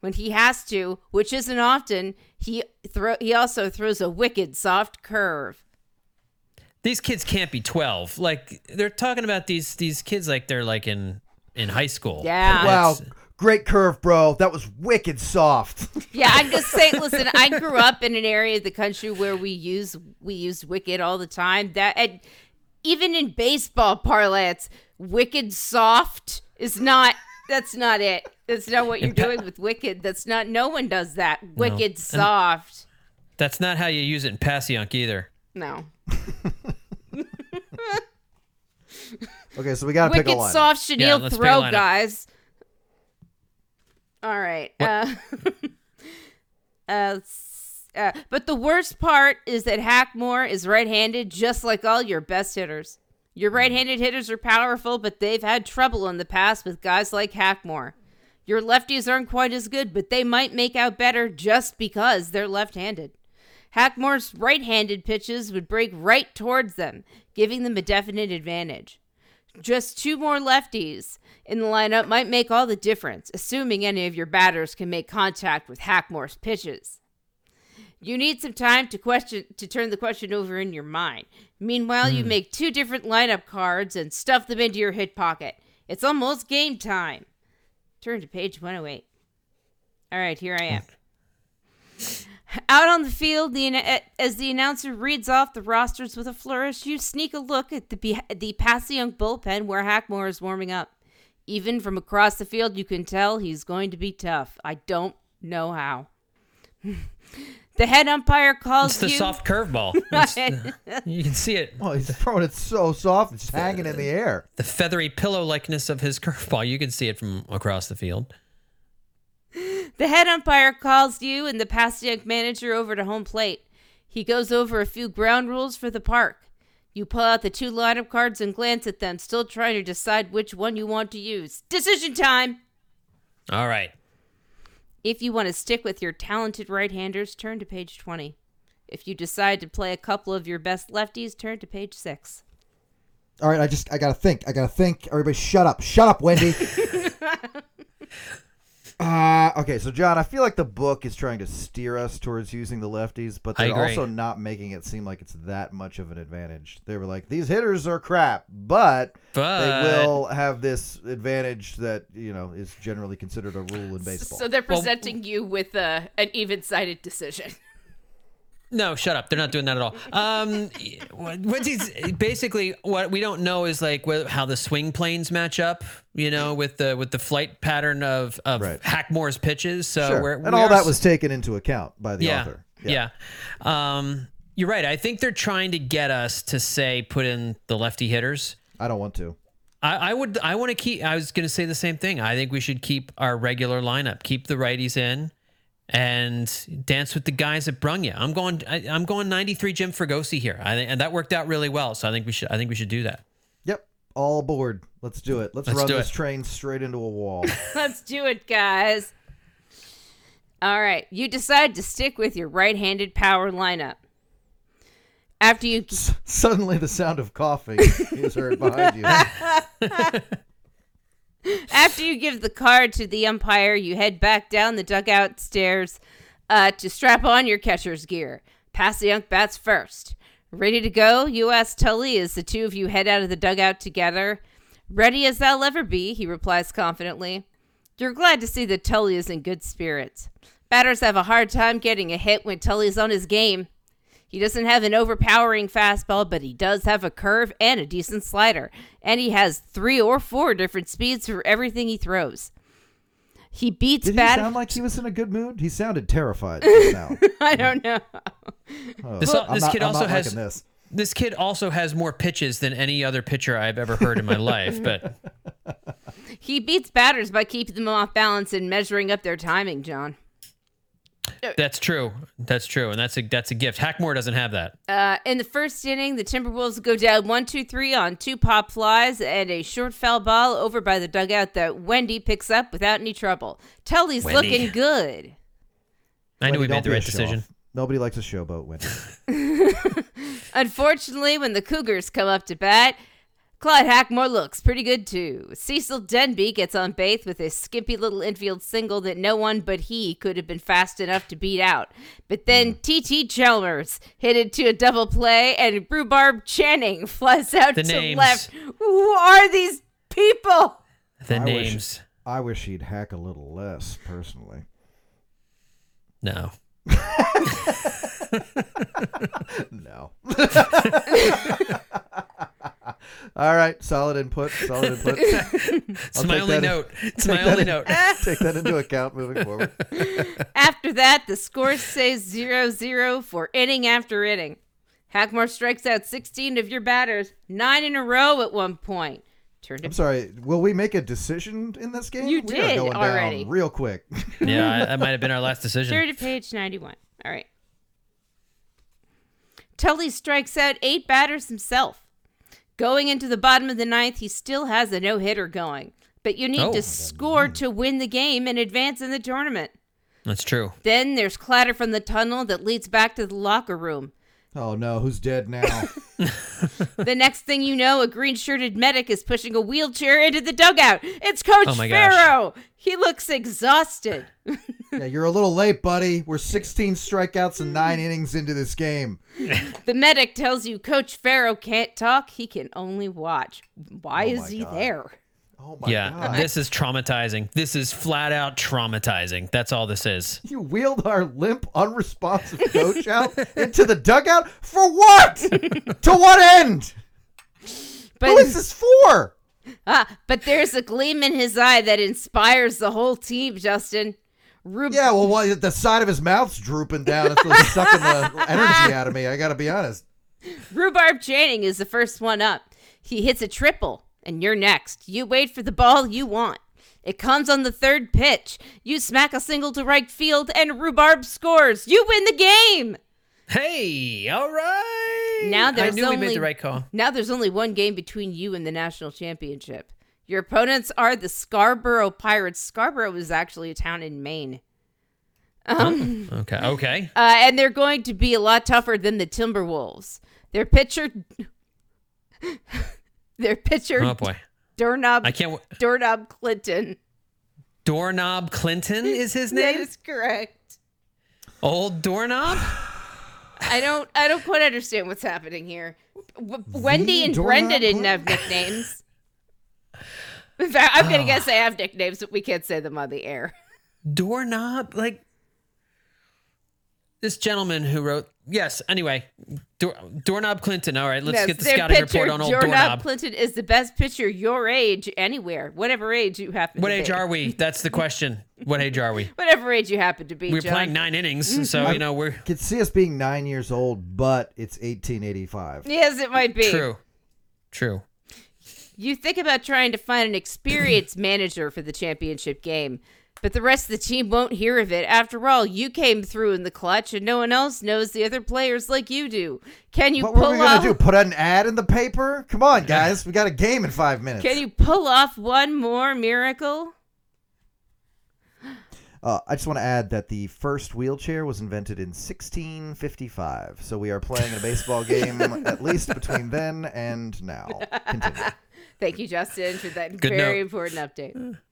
When he has to, which isn't often, he throw he also throws a wicked soft curve. These kids can't be 12. Like they're talking about these these kids like they're like in in high school. Yeah. Wow, It's- great curve, bro. That was wicked soft. Yeah, I'm just saying. Listen, I grew up in an area of the country where we use we use wicked all the time. That and even in baseball parlance, wicked soft is not. That's not it. That's not what you're doing with wicked. That's not. No one does that. Wicked soft. That's not how you use it in Passyunk either. No. Okay, so we got to pick a line. Wicked soft Yeah, chenille let's pick a throw, lineup. guys. All right. Uh, uh, uh, but the worst part is that Hackmore is right-handed, just like all your best hitters. Your right-handed hitters are powerful, but they've had trouble in the past with guys like Hackmore. Your lefties aren't quite as good, but they might make out better just because they're left-handed. Hackmore's right-handed pitches would break right towards them, giving them a definite advantage. Just two more lefties in the lineup might make all the difference, assuming any of your batters can make contact with Hackmore's pitches. You need some time to question to turn the question over in your mind. Meanwhile, you hmm. make two different lineup cards and stuff them into your hip pocket. It's almost game time. Turn to page 108. All right, here I am. Out on the field, the eh, as the announcer reads off the rosters with a flourish, you sneak a look at the be- the Passyunk bullpen where Hackmore is warming up. Even from across the field, you can tell he's going to be tough. I don't know how. the head umpire calls It's the you. soft curveball. You can see it. Oh, he's throwing it so soft, it's hanging in the air. The feathery pillow likeness of his curveball. You can see it from across the field. The head umpire calls you and the Passyunk manager over to home plate. He goes over a few ground rules for the park. You pull out the two lineup cards and glance at them, still trying to decide which one you want to use. Decision time! All right. If you want to stick with your talented right handers, turn to page 20. If you decide to play a couple of your best lefties, turn to page 6. All right, I just I gotta think. I gotta think. Everybody, shut up. Shut up, Wendy. uh, okay, so John, I feel like the book is trying to steer us towards using the lefties, but they're also not making it seem like it's that much of an advantage. They were like, these hitters are crap, but But they will have this advantage that you know is generally considered a rule in baseball. So they're presenting you with a, an even sided decision. No, shut up. They're not doing that at all. Um, what- he's, basically what we don't know is like wh- how the swing planes match up. You know, with the with the flight pattern of of Right. Hackmore's pitches. So Sure. we're, and we all are that was taken into account by the yeah, author. Yeah. Um, you're right. I think they're trying to get us to say put in the lefty hitters. I don't want to. I, I would. I want to keep. I was going to say the same thing. I think we should keep our regular lineup. Keep the righties in, and dance with the guys at brung you. I'm going. I, I'm going 93 Jim Fregosi here. I think, and that worked out really well. So I think we should. I think we should do that. Yep. All aboard. Let's do it. Let's, Let's run this it. train straight into a wall. Let's do it, guys. All right, you decide to stick with your right-handed power lineup. After you Suddenly, the sound of coughing is heard behind you. after you give the card to the umpire, you head back down the dugout stairs uh, to strap on your catcher's gear. Pass the unk bats first. Ready to go? You ask Tully as the two of you head out of the dugout together. Ready as thou'll ever be, he replies confidently. You're glad to see that Tully is in good spirits. Batters have a hard time getting a hit when Tully's on his game. He doesn't have an overpowering fastball, but he does have a curve and a decent slider. And he has three or four different speeds for everything he throws. He beats Did he batters. sound like he was in a good mood? He sounded terrified now. I don't know. Oh, This- I'm this not- kid I'm also has- this. This kid also has more pitches than any other pitcher I've ever heard in my life. But He beats batters by keeping them off balance and measuring up their timing, John. That's true. That's true, and that's a that's a gift. Hackmore doesn't have that. Uh, in the first inning, the Timberwolves go down one, two, three on two pop flies and a short foul ball over by the dugout that Wendy picks up without any trouble. Tully's Wendy. looking good. I knew Wendy, we made the right show-off. decision. Nobody likes a showboat, Wendy. Unfortunately, when the Cougars come up to bat, Clyde Hackmore looks pretty good too. Cecil Denby gets on base with a skimpy little infield single that no one but he could have been fast enough to beat out. But then hmm. T.T. Chalmers hit it to a double play, and Rhubarb Channing flies out The to names. left. Who are these people? The I wish- names. I wish he'd hack a little less, personally. No. No. All right, solid input. Solid input. It's my only that- note. It's take my that only in- note. Take that into account moving forward. After that, the score stays 0 0 for inning after inning. Hackmore strikes out 16 of your batters, nine in a row at one point. Turned I'm sorry. Will we make a decision in this game? You we are did going already. down real quick. Yeah, that might have been our last decision. Turn to page 91. All right. Tully strikes out eight batters himself. Going into the bottom of the ninth, he still has a no hitter going. But you need Oh. to score to win the game and advance in the tournament. That's true. Then there's clatter from the tunnel that leads back to the locker room. Oh no, who's dead now? The next thing you know, a green shirted medic is pushing a wheelchair into the dugout. It's Coach Oh. Farrow. He looks exhausted. yeah, you're a little late, buddy. We're 16 strikeouts and nine innings into this game. The medic tells you Coach Farrow can't talk, he can only watch. Why Oh is he God. there? Oh my yeah, god! this is traumatizing. This is flat out traumatizing. That's all this is. You wheeled our limp, unresponsive coach out into the dugout for what? to what end? But, Who is this for? ah, but there's a gleam in his eye that inspires the whole team, Justin. Rub- Yeah, well, why, the side of his mouth's drooping down. It's really sucking the energy out of me. I got to be honest. Rhubarb Channing is the first one up. He hits a triple, and you're next. You wait for the ball you want. It comes on the third pitch. You smack a single to right field, and Rhubarb scores. You win the game. Hey, all right. Now I there's knew we only- made the right call. Now there's only one game between you and the national championship. Your opponents are the Scarborough Pirates. Scarborough is actually a town in Maine. Um, Okay. Okay. uh, and they're going to be a lot tougher than the Timberwolves. Their pitcher, their pitcher, Oh boy. Doorknob, I can't. w- Doorknob Clinton. Doorknob Clinton is his name. that is correct. Old doorknob. I don't, I don't quite understand what's happening here. W- Wendy and Brenda didn't have nicknames. In fact, I'm gonna guess they have nicknames, but we can't say them on the air. Doorknob. Like this gentleman who wrote yes. Anyway, Door, Doorknob Clinton. All right, let's Yes, get the scouting pitcher, report on old Doorknob Doorknob. Clinton is the best pitcher your age anywhere, whatever age you happen What to age be. are we? That's the question. What age are we? Whatever age you happen to be, We're John. playing nine innings, mm-hmm. so you know we're Could see us being nine years old, but it's 1885. Yes, it might be. true. True. You think about trying to find an experienced manager for the championship game, but the rest of the team won't hear of it. After all, you came through in the clutch, and no one else knows the other players like you do. Can you What pull were we gonna off? do? Put an ad in the paper? Come on, guys. We got a game in five minutes. Can you pull off one more miracle? Uh, I just want to add that the first wheelchair was invented in 1655. So we are playing a baseball game at least between then and now. Continue. Thank you, Justin, for that Good very note. important update.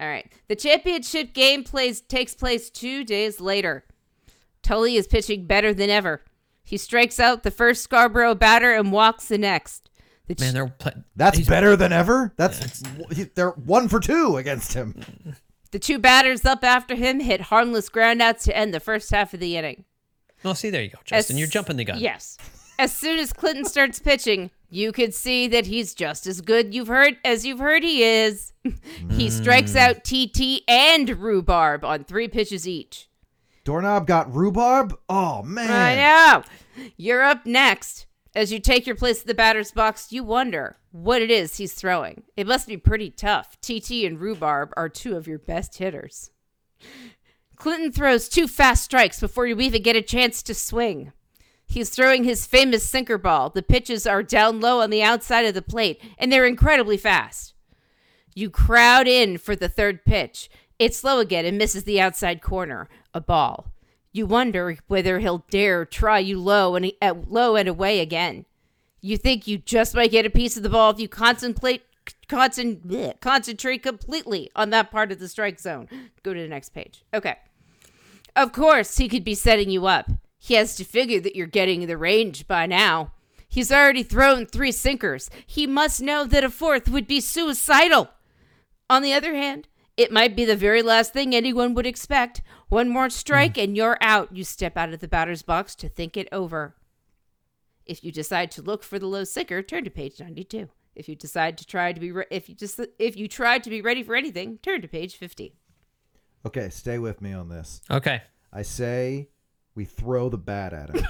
All right. The championship game plays takes place two days later. Tully is pitching better than ever. He strikes out the first Scarborough batter and walks the next. The ch- Man, they're pla- That's he's- better than ever. That's they're one for two against him. the two batters up after him hit harmless groundouts to end the first half of the inning. Oh, see, there you go, Justin. As- You're jumping the gun. Yes. As soon as Clinton starts pitching, you could see that he's just as good you've heard as you've heard he is. he strikes hmm. out TT and rhubarb on three pitches each. Doorknob got rhubarb. Oh man. I know. You're up next. As you take your place at the batter's box, you wonder what it is he's throwing. It must be pretty tough. TT and Rhubarb are two of your best hitters. Clinton throws two fast strikes before you even get a chance to swing. He's throwing his famous sinker ball. The pitches are down low on the outside of the plate, and they're incredibly fast. You crowd in for the third pitch. It's slow again and misses the outside corner. A ball. You wonder whether he'll dare try you low and at low and away again. You think you just might get a piece of the ball if you contemplate concent, bleh, concentrate completely on that part of the strike zone. Go to the next page. Okay. Of course, he could be setting you up. He has to figure that you're getting the range by now. He's already thrown three sinkers. He must know that a fourth would be suicidal. On the other hand, it might be the very last thing anyone would expect. One more strike hmm. and you're out. You step out of the batter's box to think it over. If you decide to look for the low sinker, turn to page 92. If you decide to try to be re- if you just if you try to be ready for anything, turn to page 50. Okay, stay with me on this. Okay. I say we throw the bat at him.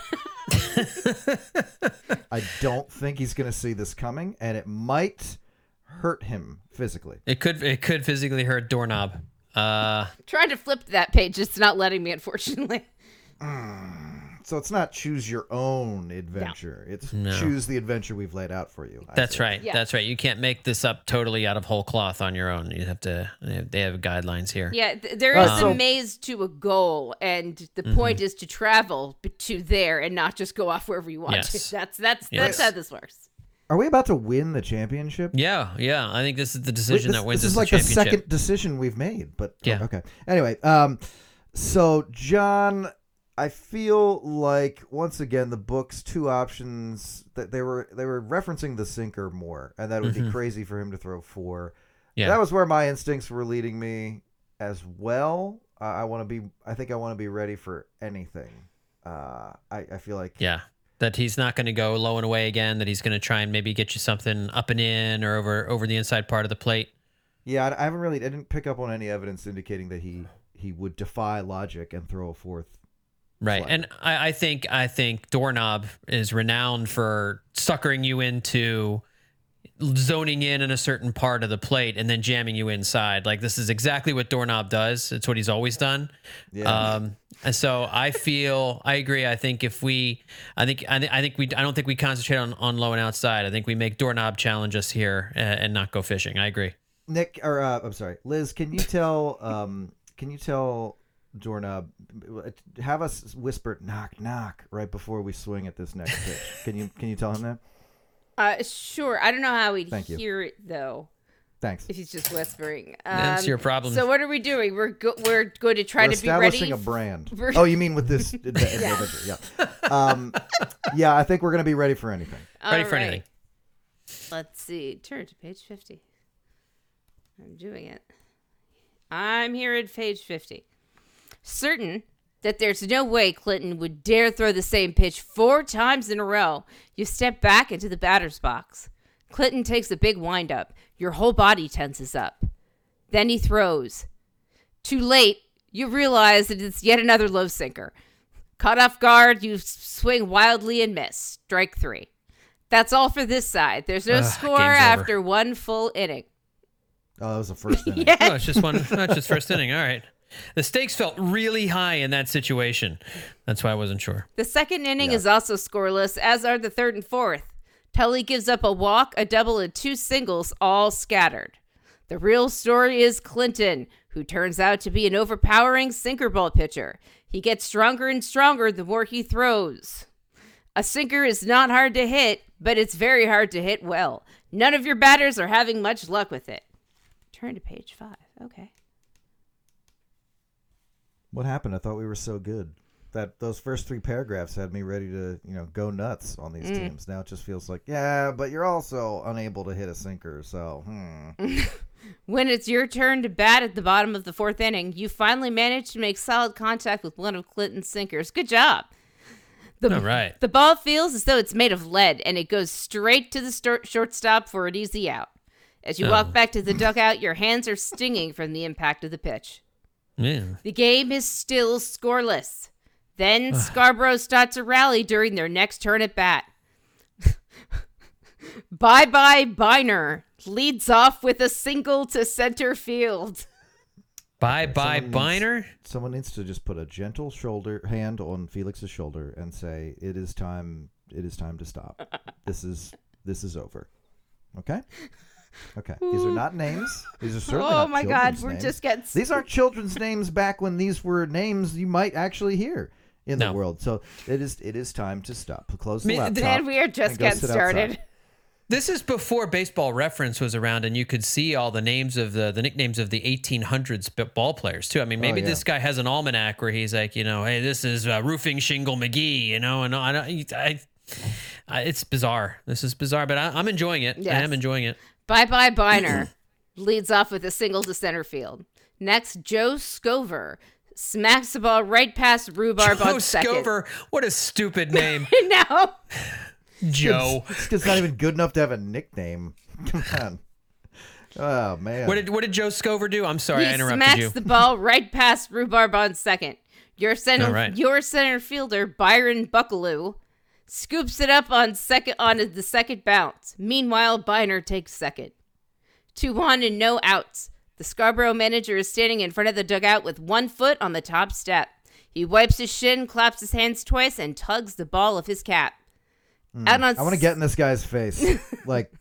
I don't think he's going to see this coming, and it might hurt him physically. It could it could physically hurt doorknob. Uh, Trying to flip that page, it's not letting me unfortunately. So it's not choose your own adventure. It's No. choose the adventure we've laid out for you. I that's say. right. Yeah. That's right. You can't make this up totally out of whole cloth on your own. You have to. They have, guidelines here. Yeah, there is there Uh, is so- a maze to a goal, and the Mm-hmm. point is to travel to there and not just go off wherever you want Yes. to. That's that's Yes. that's how this works. Are we about to win the championship? Yeah. Yeah. I think this is the Wait, decision this, that wins this us is like the the second decision we've made, but Yeah. okay. Anyway, um, so John, I feel like once again the book's two options that they were they were referencing the sinker more, and that would be crazy for him to throw four. Mm-hmm. Yeah. That was where my instincts were leading me as well. Uh, I want to be. I think I want to be ready for anything. Uh, I, I feel like Yeah. That he's not going to go low and away again. That he's going to try and maybe get you something up and in or over over the inside part of the plate. Yeah, I I haven't really. I didn't pick up on any evidence indicating that he he would defy logic and throw a fourth. Right. And I, I think I think Doorknob is renowned for suckering you into zoning in in a certain part of the plate and then jamming you inside. Like this is exactly what Doorknob does. It's what he's always done. Yeah. Um, and so I feel I agree. I think if we, I think I, th- I think we I don't think we concentrate on, on low and outside. I think we make Doorknob challenge us here and, and not go fishing. I agree. Nick, or uh, I'm sorry, Liz. Can you tell? Um, can you tell Doorknob? Have us whisper "knock knock" right before we swing at this next pitch. Can you? Can you tell him that? Uh, sure. I don't know how he'd Thank you. hear it though Thanks. if he's just whispering. Um, That's your problem. So what are we doing? We're go- we're going to try We're to be ready. establishing a brand. We're- Oh, you mean with this? adventure, yeah. Um, yeah, I think we're gonna be ready for anything. Ready All for right. anything. Let's see. Turn to page 50. I'm doing it. I'm here at page 50. Certain that there's no way Clinton would dare throw the same pitch four times in a row. You step back into the batter's box. Clinton takes a big windup. Your whole body tenses up. Then he throws. Too late, you realize that it's yet another low sinker. Caught off guard, you swing wildly and miss. Strike three. That's all for this side. There's no Ugh, score after one full inning. Oh, that was the first inning. Yeah. Oh, it's just one. Not just first inning. All right. The stakes felt really high in that situation. That's why I wasn't sure. The second inning Yeah. is also scoreless, as are the third and fourth. Tully gives up a walk, a double, and two singles, all scattered. The real story is Clinton, who turns out to be an overpowering sinker ball pitcher. He gets stronger and stronger the more he throws. A sinker is not hard to hit, but it's very hard to hit well. None of your batters are having much luck with it. Turn to page five. Okay. What happened? I thought we were so good. That those first three paragraphs had me ready to, you know, go nuts on these teams. Now it just feels like, yeah, but you're also unable to hit a sinker. So, hmm. When it's your turn to bat at the bottom of the fourth inning, you finally manage to make solid contact with one of Clinton's sinkers. Good job. The, All right. The ball feels as though it's made of lead and it goes straight to the stor- shortstop for an easy out. As you Oh. walk back to the dugout, your hands are stinging from the impact of the pitch. Yeah. The game is still scoreless. Then Scarborough starts a rally during their next turn at bat. bye bye Biner leads off with a single to center field. Bye bye, someone needs- Biner. someone needs to just put a gentle shoulder hand on Felix's shoulder and say, "It is time. It is time to stop. This is this is over." Okay. Okay. These are not names. These are certainly oh not my god, children's we're names. just getting These aren't children's names back when these were names you might actually hear in No. the world. So it is it is time to stop. Close the Me- laptop. Man, we are just and go getting sit started. outside. This is before Baseball Reference was around, and you could see all the names of the the nicknames of the 1800s b- ball players too. I mean, maybe Oh, yeah. this guy has an almanac where he's like, you know, hey, this is uh, roofing shingle McGee, you know, and I, I, I, I it's bizarre. This is bizarre, but I, I'm enjoying it. I Yes. am enjoying it. Bye bye Biner leads off with a single to center field. Next, Joe Scover smacks the ball right past Rhubarb Joe on second. Scover, what a stupid name, no. Joe. It's, it's not even good enough to have a nickname. Come on. Oh man. What did what did Joe Scover do? I'm sorry, I interrupted you. he smacks you. the ball right past Rhubarb on second. Your center, All right. your center fielder Byron Buckaloo scoops it up on second on the second bounce. Meanwhile, Biner takes second. Two one and no outs. The Scarborough manager is standing in front of the dugout with one foot on the top step. He wipes his shin, claps his hands twice, and tugs the ball of his cap. Hmm. Out on I want to get in this guy's face, like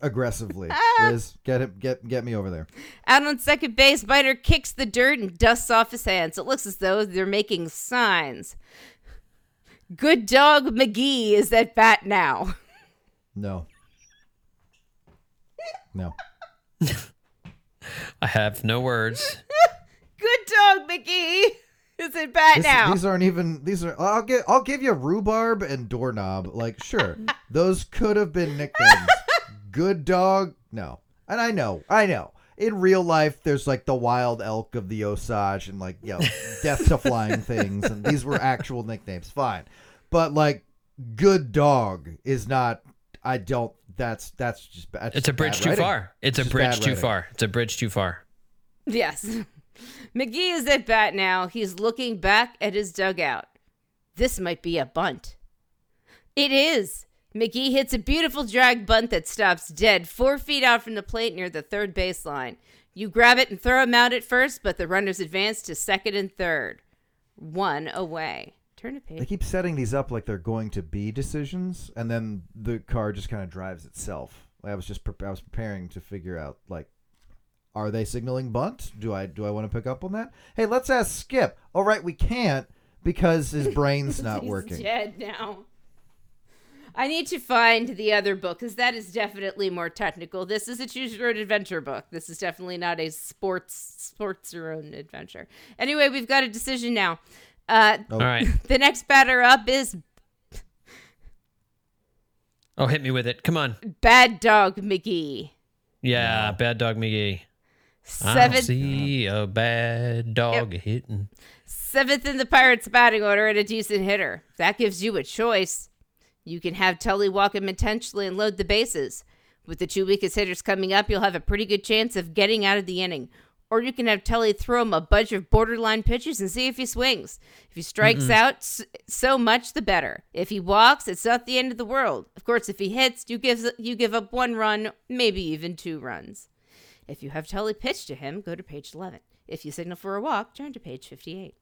aggressively. Ah. Liz, get him, get get me over there. Out on second base, Biter kicks the dirt and dusts off his hands. It looks as though they're making signs. Good dog McGee is that bat now. No. No. I have no words. Good dog McGee is at bat This- now. These aren't even. These are. I'll get. I'll give you rhubarb and doorknob. Like, sure, those could have been nicknames. Good dog. No, and I know. I know. In real life, there's like the wild elk of the Osage and like you know, death to flying things, and these were actual nicknames. Fine, but like, good dog is not. I don't. That's that's just. That's It's a bridge too writing. far. It's a bridge too writing. far. It's a bridge too far. yes. McGee is at bat now. He's looking back at his dugout. This might be a bunt. It is. McGee hits a beautiful drag bunt that stops dead four feet out from the plate near the third baseline. You grab it and throw him out at first, but the runners advance to second and third. One away. Turn to page. They keep setting these up like they're going to be decisions, and then the car just kind of drives itself. I was just pre- I was preparing to figure out like, are they signaling bunt? Do I do I want to pick up on that? Hey, let's ask Skip. All right, we can't because his brain's not He's working. dead now. I need to find the other book because that is definitely more technical. This is a choose your own adventure book. This is definitely not a sports sports your own adventure. Anyway, we've got a decision now. Uh, Oh. All right. the next batter up is Oh, hit me with it. Come on. Bad Dog McGee. Yeah, bad dog McGee. I see a bad dog hitting. seventh in the Pirates batting order and a decent hitter. That gives you a choice. You can have Tully walk him intentionally and load the bases. With the two weakest hitters coming up, you'll have a pretty good chance of getting out of the inning. Or you can have Tully throw him a bunch of borderline pitches and see if he swings. If he strikes out, so much the better. If he walks, it's not the end of the world. Of course, if he hits, you give you give up one run, maybe even two runs. If you have Tully pitch to him, go to page 11. If you signal for a walk, turn to page 58.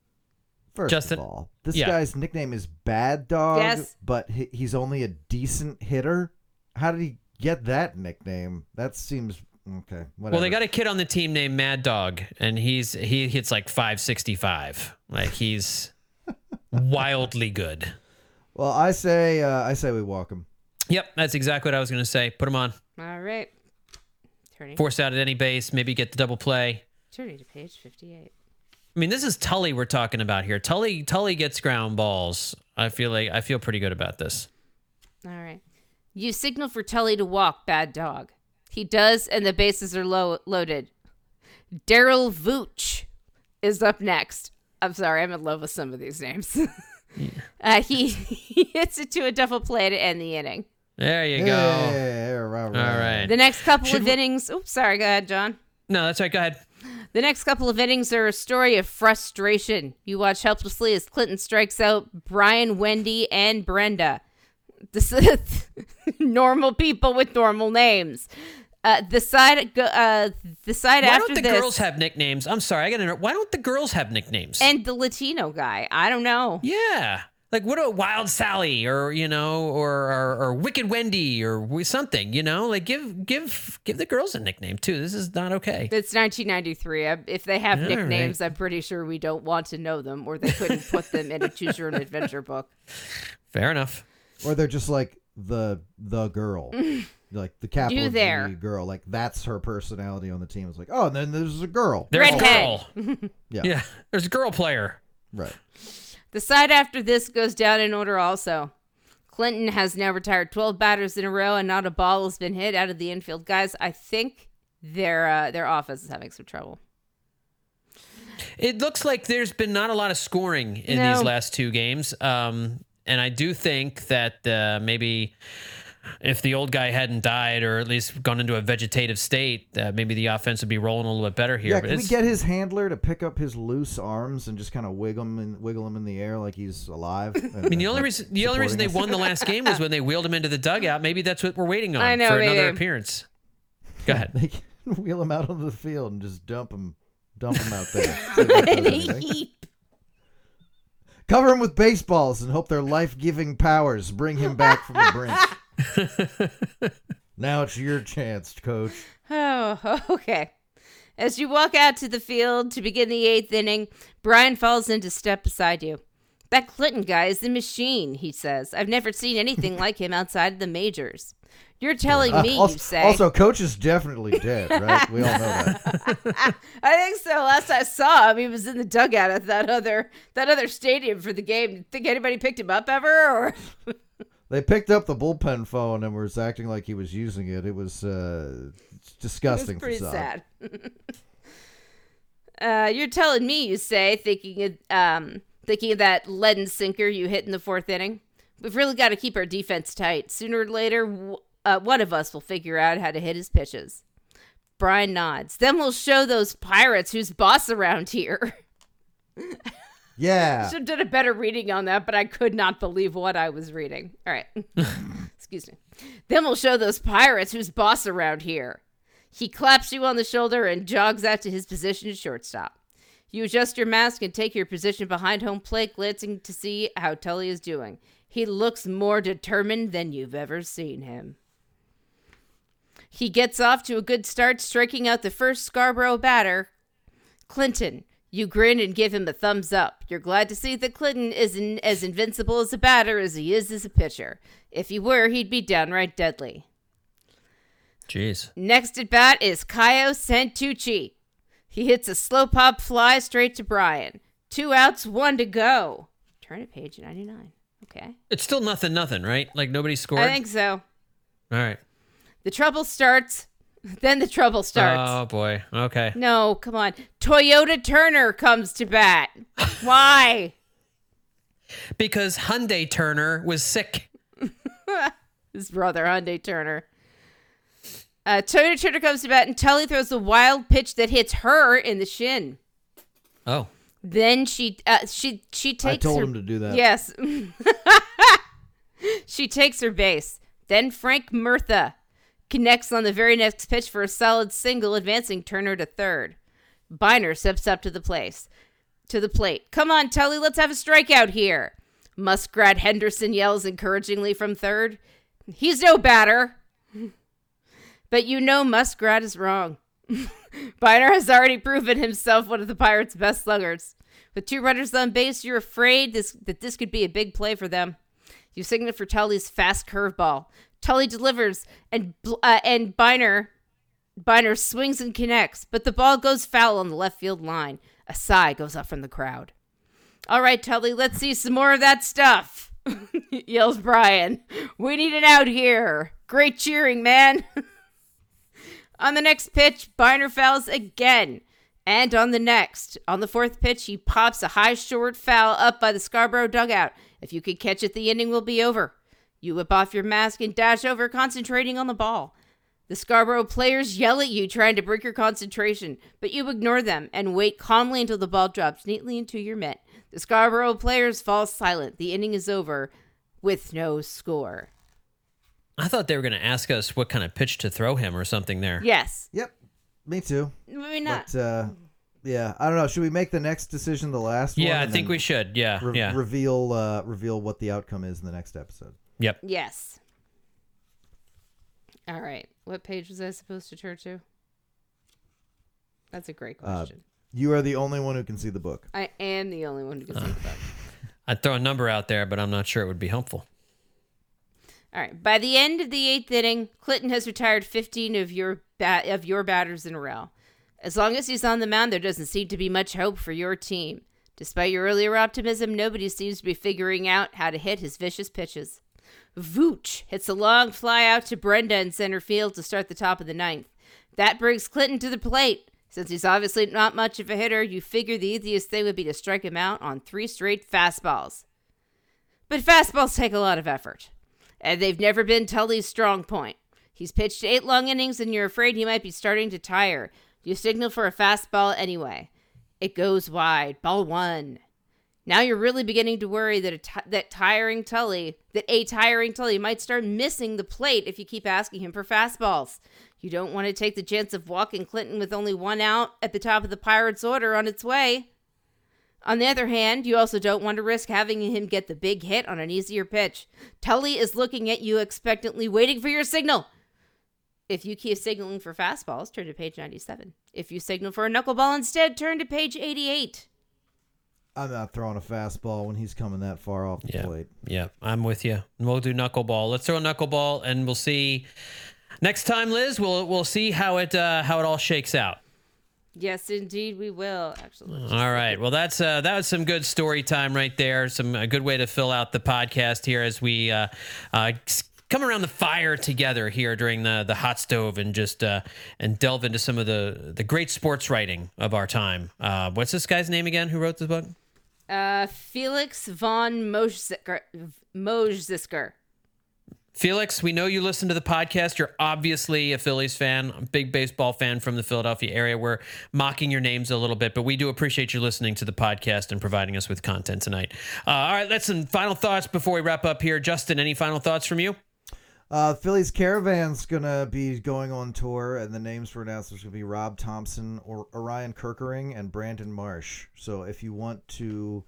First Justin- of all, this yeah. guy's nickname is Bad Dog, Yes. but he, he's only a decent hitter. How did he get that nickname? That seems okay. Whatever. Well, they got a kid on the team named Mad Dog, and he's he hits like 565. Like he's wildly good. Well, I say, uh, I say we walk him. Yep, that's exactly what I was going to say. Put him on. All right. Turning, Force out at any base, maybe get the double play. turning to page 58. I mean, this is Tully we're talking about here. Tully Tully gets ground balls. I feel like I feel pretty good about this. All right. You signal for Tully to walk, bad dog. He does, and the bases are low- loaded. Daryl Vooch is up next. I'm sorry, I'm in love with some of these names. uh, he, he hits it to a double play to end the inning. There you go. yeah, yeah, yeah, right, right. All right. The next couple Should of we- innings. Oops, sorry. Go ahead, John. No, that's right. Go ahead. The next couple of innings are a story of frustration. You watch helplessly as Clinton strikes out Brian, Wendy, and Brenda. This is normal people with normal names. Uh, the side, uh, the side Why after don't the this, girls have nicknames? I'm sorry, I got to know. Why don't the girls have nicknames? and the Latino guy. I don't know. yeah, like what a Wild Sally, or you know, or or, or Wicked Wendy, or something. You know, like give give give the girls a nickname too. This is not okay. It's 1993. If they have All nicknames, I'm pretty sure we don't want to know them, or they couldn't put them in a choose your own adventure book. Fair enough. Or they're just like the the girl, like the capital G there. girl. Like that's her personality on the team. It's like, oh, and then there's a girl. There's a girl. Yeah. yeah, there's a girl player. Right. The side after this goes down in order also. Clinton has now retired 12 batters in a row and not a ball has been hit out of the infield. Guys, I think their uh, their offense is having some trouble. It looks like there's been not a lot of scoring in No. these last two games. Um, and I do think that uh, maybe if the old guy hadn't died or at least gone into a vegetative state, uh, maybe the offense would be rolling a little bit better here. Yeah, but can we get his handler to pick up his loose arms and just kind of wiggle him and wiggle him in the air like he's alive? I mean, the only reason the only reason they won the last game was when they wheeled him into the dugout. Maybe that's what we're waiting on I know, for another appearance. Go ahead. They can wheel him out onto the field and just dump him, dump him out there. See if that does anything. Heap. Cover him with baseballs and hope their life-giving powers bring him back from the brink. now it's your chance, coach. oh, okay. As you walk out to the field to begin the eighth inning, Brian falls into step beside you. That Clinton guy is the machine, he says. I've never seen anything like him outside of the majors. You're telling Uh, me, also, you say. also, coach is definitely dead, right? We all know that. I think so. Last I saw him, he was in the dugout at that other that other stadium for the game. Think anybody picked him up ever? Or They picked up the bullpen phone and was acting like he was using it. It was uh, it disgusting. was pretty sad. uh, you're telling me, you say, thinking of um, thinking of that leaden sinker you hit in the fourth inning. We've really got to keep our defense tight. Sooner or later, w- uh, one of us will figure out how to hit his pitches. Brian nods. Then we'll show those pirates who's boss around here. Yeah. Should have done a better reading on that, but I could not believe what I was reading. All right. Excuse me. Then we'll show those pirates who's boss around here. He claps you on the shoulder and jogs out to his position at shortstop. You adjust your mask and take your position behind home plate, glancing to see how Tully is doing. He looks more determined than you've ever seen him. He gets off to a good start, striking out the first Scarborough batter, Clinton. You grin and give him a thumbs up. You're glad to see that Clinton isn't as invincible as a batter as he is as a pitcher. If he were, he'd be downright deadly. Jeez. Next at bat is Kaio Santucci. He hits a slow pop fly straight to Brian. Two outs, one to go. Turn to page 99. Okay. It's still nothing, nothing, right? Like nobody scored. I think so. All right. The trouble starts Then the trouble starts. Oh boy. Okay. no, come on. Toyota Turner comes to bat. Why? Because Hyundai Turner was sick. His brother, Hyundai Turner. Uh, Toyota Turner comes to bat, and Tully throws a wild pitch that hits her in the shin. Oh. Then she uh, she she takes I told her him to do that. Yes. she takes her base. Then Frank Murtha connects on the very next pitch for a solid single, advancing Turner to third. Biner steps up to the place. To the plate. Come on, Tully, let's have a strikeout here. Muskrat Henderson yells encouragingly from third. He's no batter. But you know Muskrat is wrong. Biner has already proven himself one of the Pirates' best sluggers. With two runners on base, you're afraid this that this could be a big play for them. You signal for Tully's fast curveball. Tully delivers, and uh, and Biner Biner swings and connects, but the ball goes foul on the left field line. A sigh goes up from the crowd. All right, Tully, let's see some more of that stuff, yells Brian. We need it out here. Great cheering, man. on the next pitch, Biner fouls again. And on the next, on the fourth pitch, he pops a high short foul up by the Scarborough dugout. If you could catch it, the inning will be over. You whip off your mask and dash over, concentrating on the ball. The Scarborough players yell at you, trying to break your concentration, but you ignore them and wait calmly until the ball drops neatly into your mitt. The Scarborough players fall silent. The inning is over with no score. I thought they were going to ask us what kind of pitch to throw him or something there. Yes. Yep. Me too. Maybe not. But uh, yeah, I don't know. Should we make the next decision the last one? Yeah, I think we should. Yeah. re- yeah. reveal uh, reveal what the outcome is in the next episode. Yep. Yes. All right. What page was I supposed to turn to? That's a great Uh, question. You are the only one who can see the book. I am the only one who can see the book. I'd throw a number out there, but I'm not sure it would be helpful. All right. By the end of the eighth inning, Clinton has retired 15 of your bat- of your batters in a row. As long as he's on the mound, there doesn't seem to be much hope for your team. Despite your earlier optimism, nobody seems to be figuring out how to hit his vicious pitches. Vooch hits a long fly out to Brenda in center field to start the top of the ninth. That brings Clinton to the plate. Since he's obviously not much of a hitter, you figure the easiest thing would be to strike him out on three straight fastballs. But fastballs take a lot of effort and they've never been Tully's strong point. He's pitched eight long innings, and you're afraid he might be starting to tire. You signal for a fastball anyway. It goes wide. Ball one. Now you're really beginning to worry that that tiring Tully, that a tiring Tully might start missing the plate if you keep asking him for fastballs. You don't want to take the chance of walking Clinton with only one out at the top of the Pirates' order on its way. On the other hand, you also don't want to risk having him get the big hit on an easier pitch. Tully is looking at you expectantly, waiting for your signal. If you keep signaling for fastballs, turn to page 97. If you signal for a knuckleball instead, turn to page 88. I'm not throwing a fastball when he's coming that far off the Yeah. plate. Yeah, I'm with you. We'll do knuckleball. Let's throw a knuckleball, and we'll see. Next time, Liz, we'll we'll see how it uh, how it all shakes out. Yes, indeed, we will. Actually, let's just All look right. at- Well, that's uh, that was some good story time right there. Some a good way to fill out the podcast here as we uh, uh, come around the fire together here during the the hot stove and just uh, and delve into some of the the great sports writing of our time. Uh, what's this guy's name again? Who wrote this book? Uh, Felix von Mojzisker. Felix, we know you listen to the podcast. You're obviously a Phillies fan, a big baseball fan from the Philadelphia area. We're mocking your names a little bit, but we do appreciate you listening to the podcast and providing us with content tonight. Uh, all right, that's some final thoughts before we wrap up here. Justin, any final thoughts from you? Uh, Phillies Caravan's gonna be going on tour, and the names for announcers gonna be Rob Thomson, or Orion Kerkering, and Brandon Marsh. So if you want to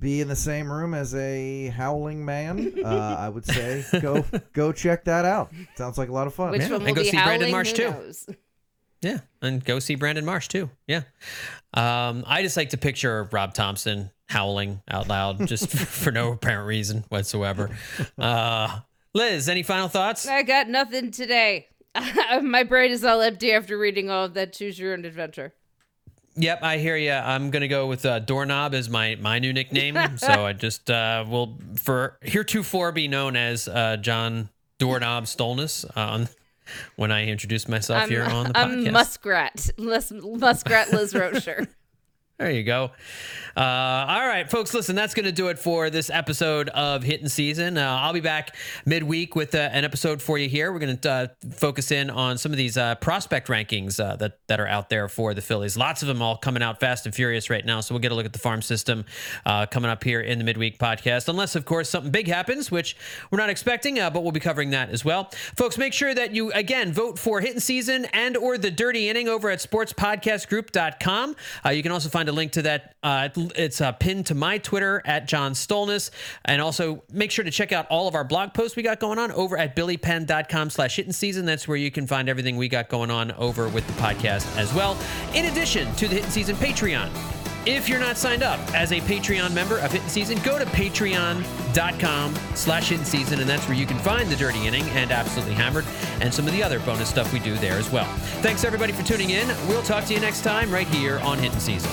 be in the same room as a howling man, uh, I would say go go check that out. Sounds like a lot of fun. Which Yeah, one and go be see Brandon? Marsh, too. knows? Yeah, and go see Brandon Marsh too. Yeah, um, I just like to picture Rob Thomson howling out loud just for no apparent reason whatsoever. Uh, Liz, any final thoughts? I got nothing today. My brain is all empty after reading all of that Choose Your Own Adventure. Yep, I hear you. I'm gonna go with uh, doorknob as my my new nickname. so I just uh, will for heretofore be known as uh, John Doorknob Stolnis uh, on when I introduce myself I'm, here on the I'm podcast. Muskrat. Liz, Muskrat Liz Roscher. There you go. Uh, all right, folks, listen, that's going to do it for this episode of Hittin' Season. Uh, I'll be back midweek with uh, an episode for you here. We're going to uh, focus in on some of these uh, prospect rankings uh, that, that are out there for the Phillies. Lots of them all coming out fast and furious right now. So we'll get a look at the farm system coming up here in the midweek podcast. Unless, of course, something big happens, which we're not expecting, but we'll be covering that as well. Folks, make sure that you, again, vote for Hittin' Season and or The Dirty Inning over at sportspodcastgroup.com. You can also find a link to that. Uh, it's uh, pinned to my Twitter at John Stolnis. And also make sure to check out all of our blog posts we got going on over at billypenn.com slash hitting season. That's where you can find everything we got going on over with the podcast as well. In addition to the Hittin' Season Patreon. If you're not signed up as a Patreon member of Hittin' Season, go to patreon.com slash hidden season, and that's where you can find The Dirty Inning and Absolutely Hammered and some of the other bonus stuff we do there as well. Thanks everybody for tuning in. We'll talk to you next time right here on Hittin' Season.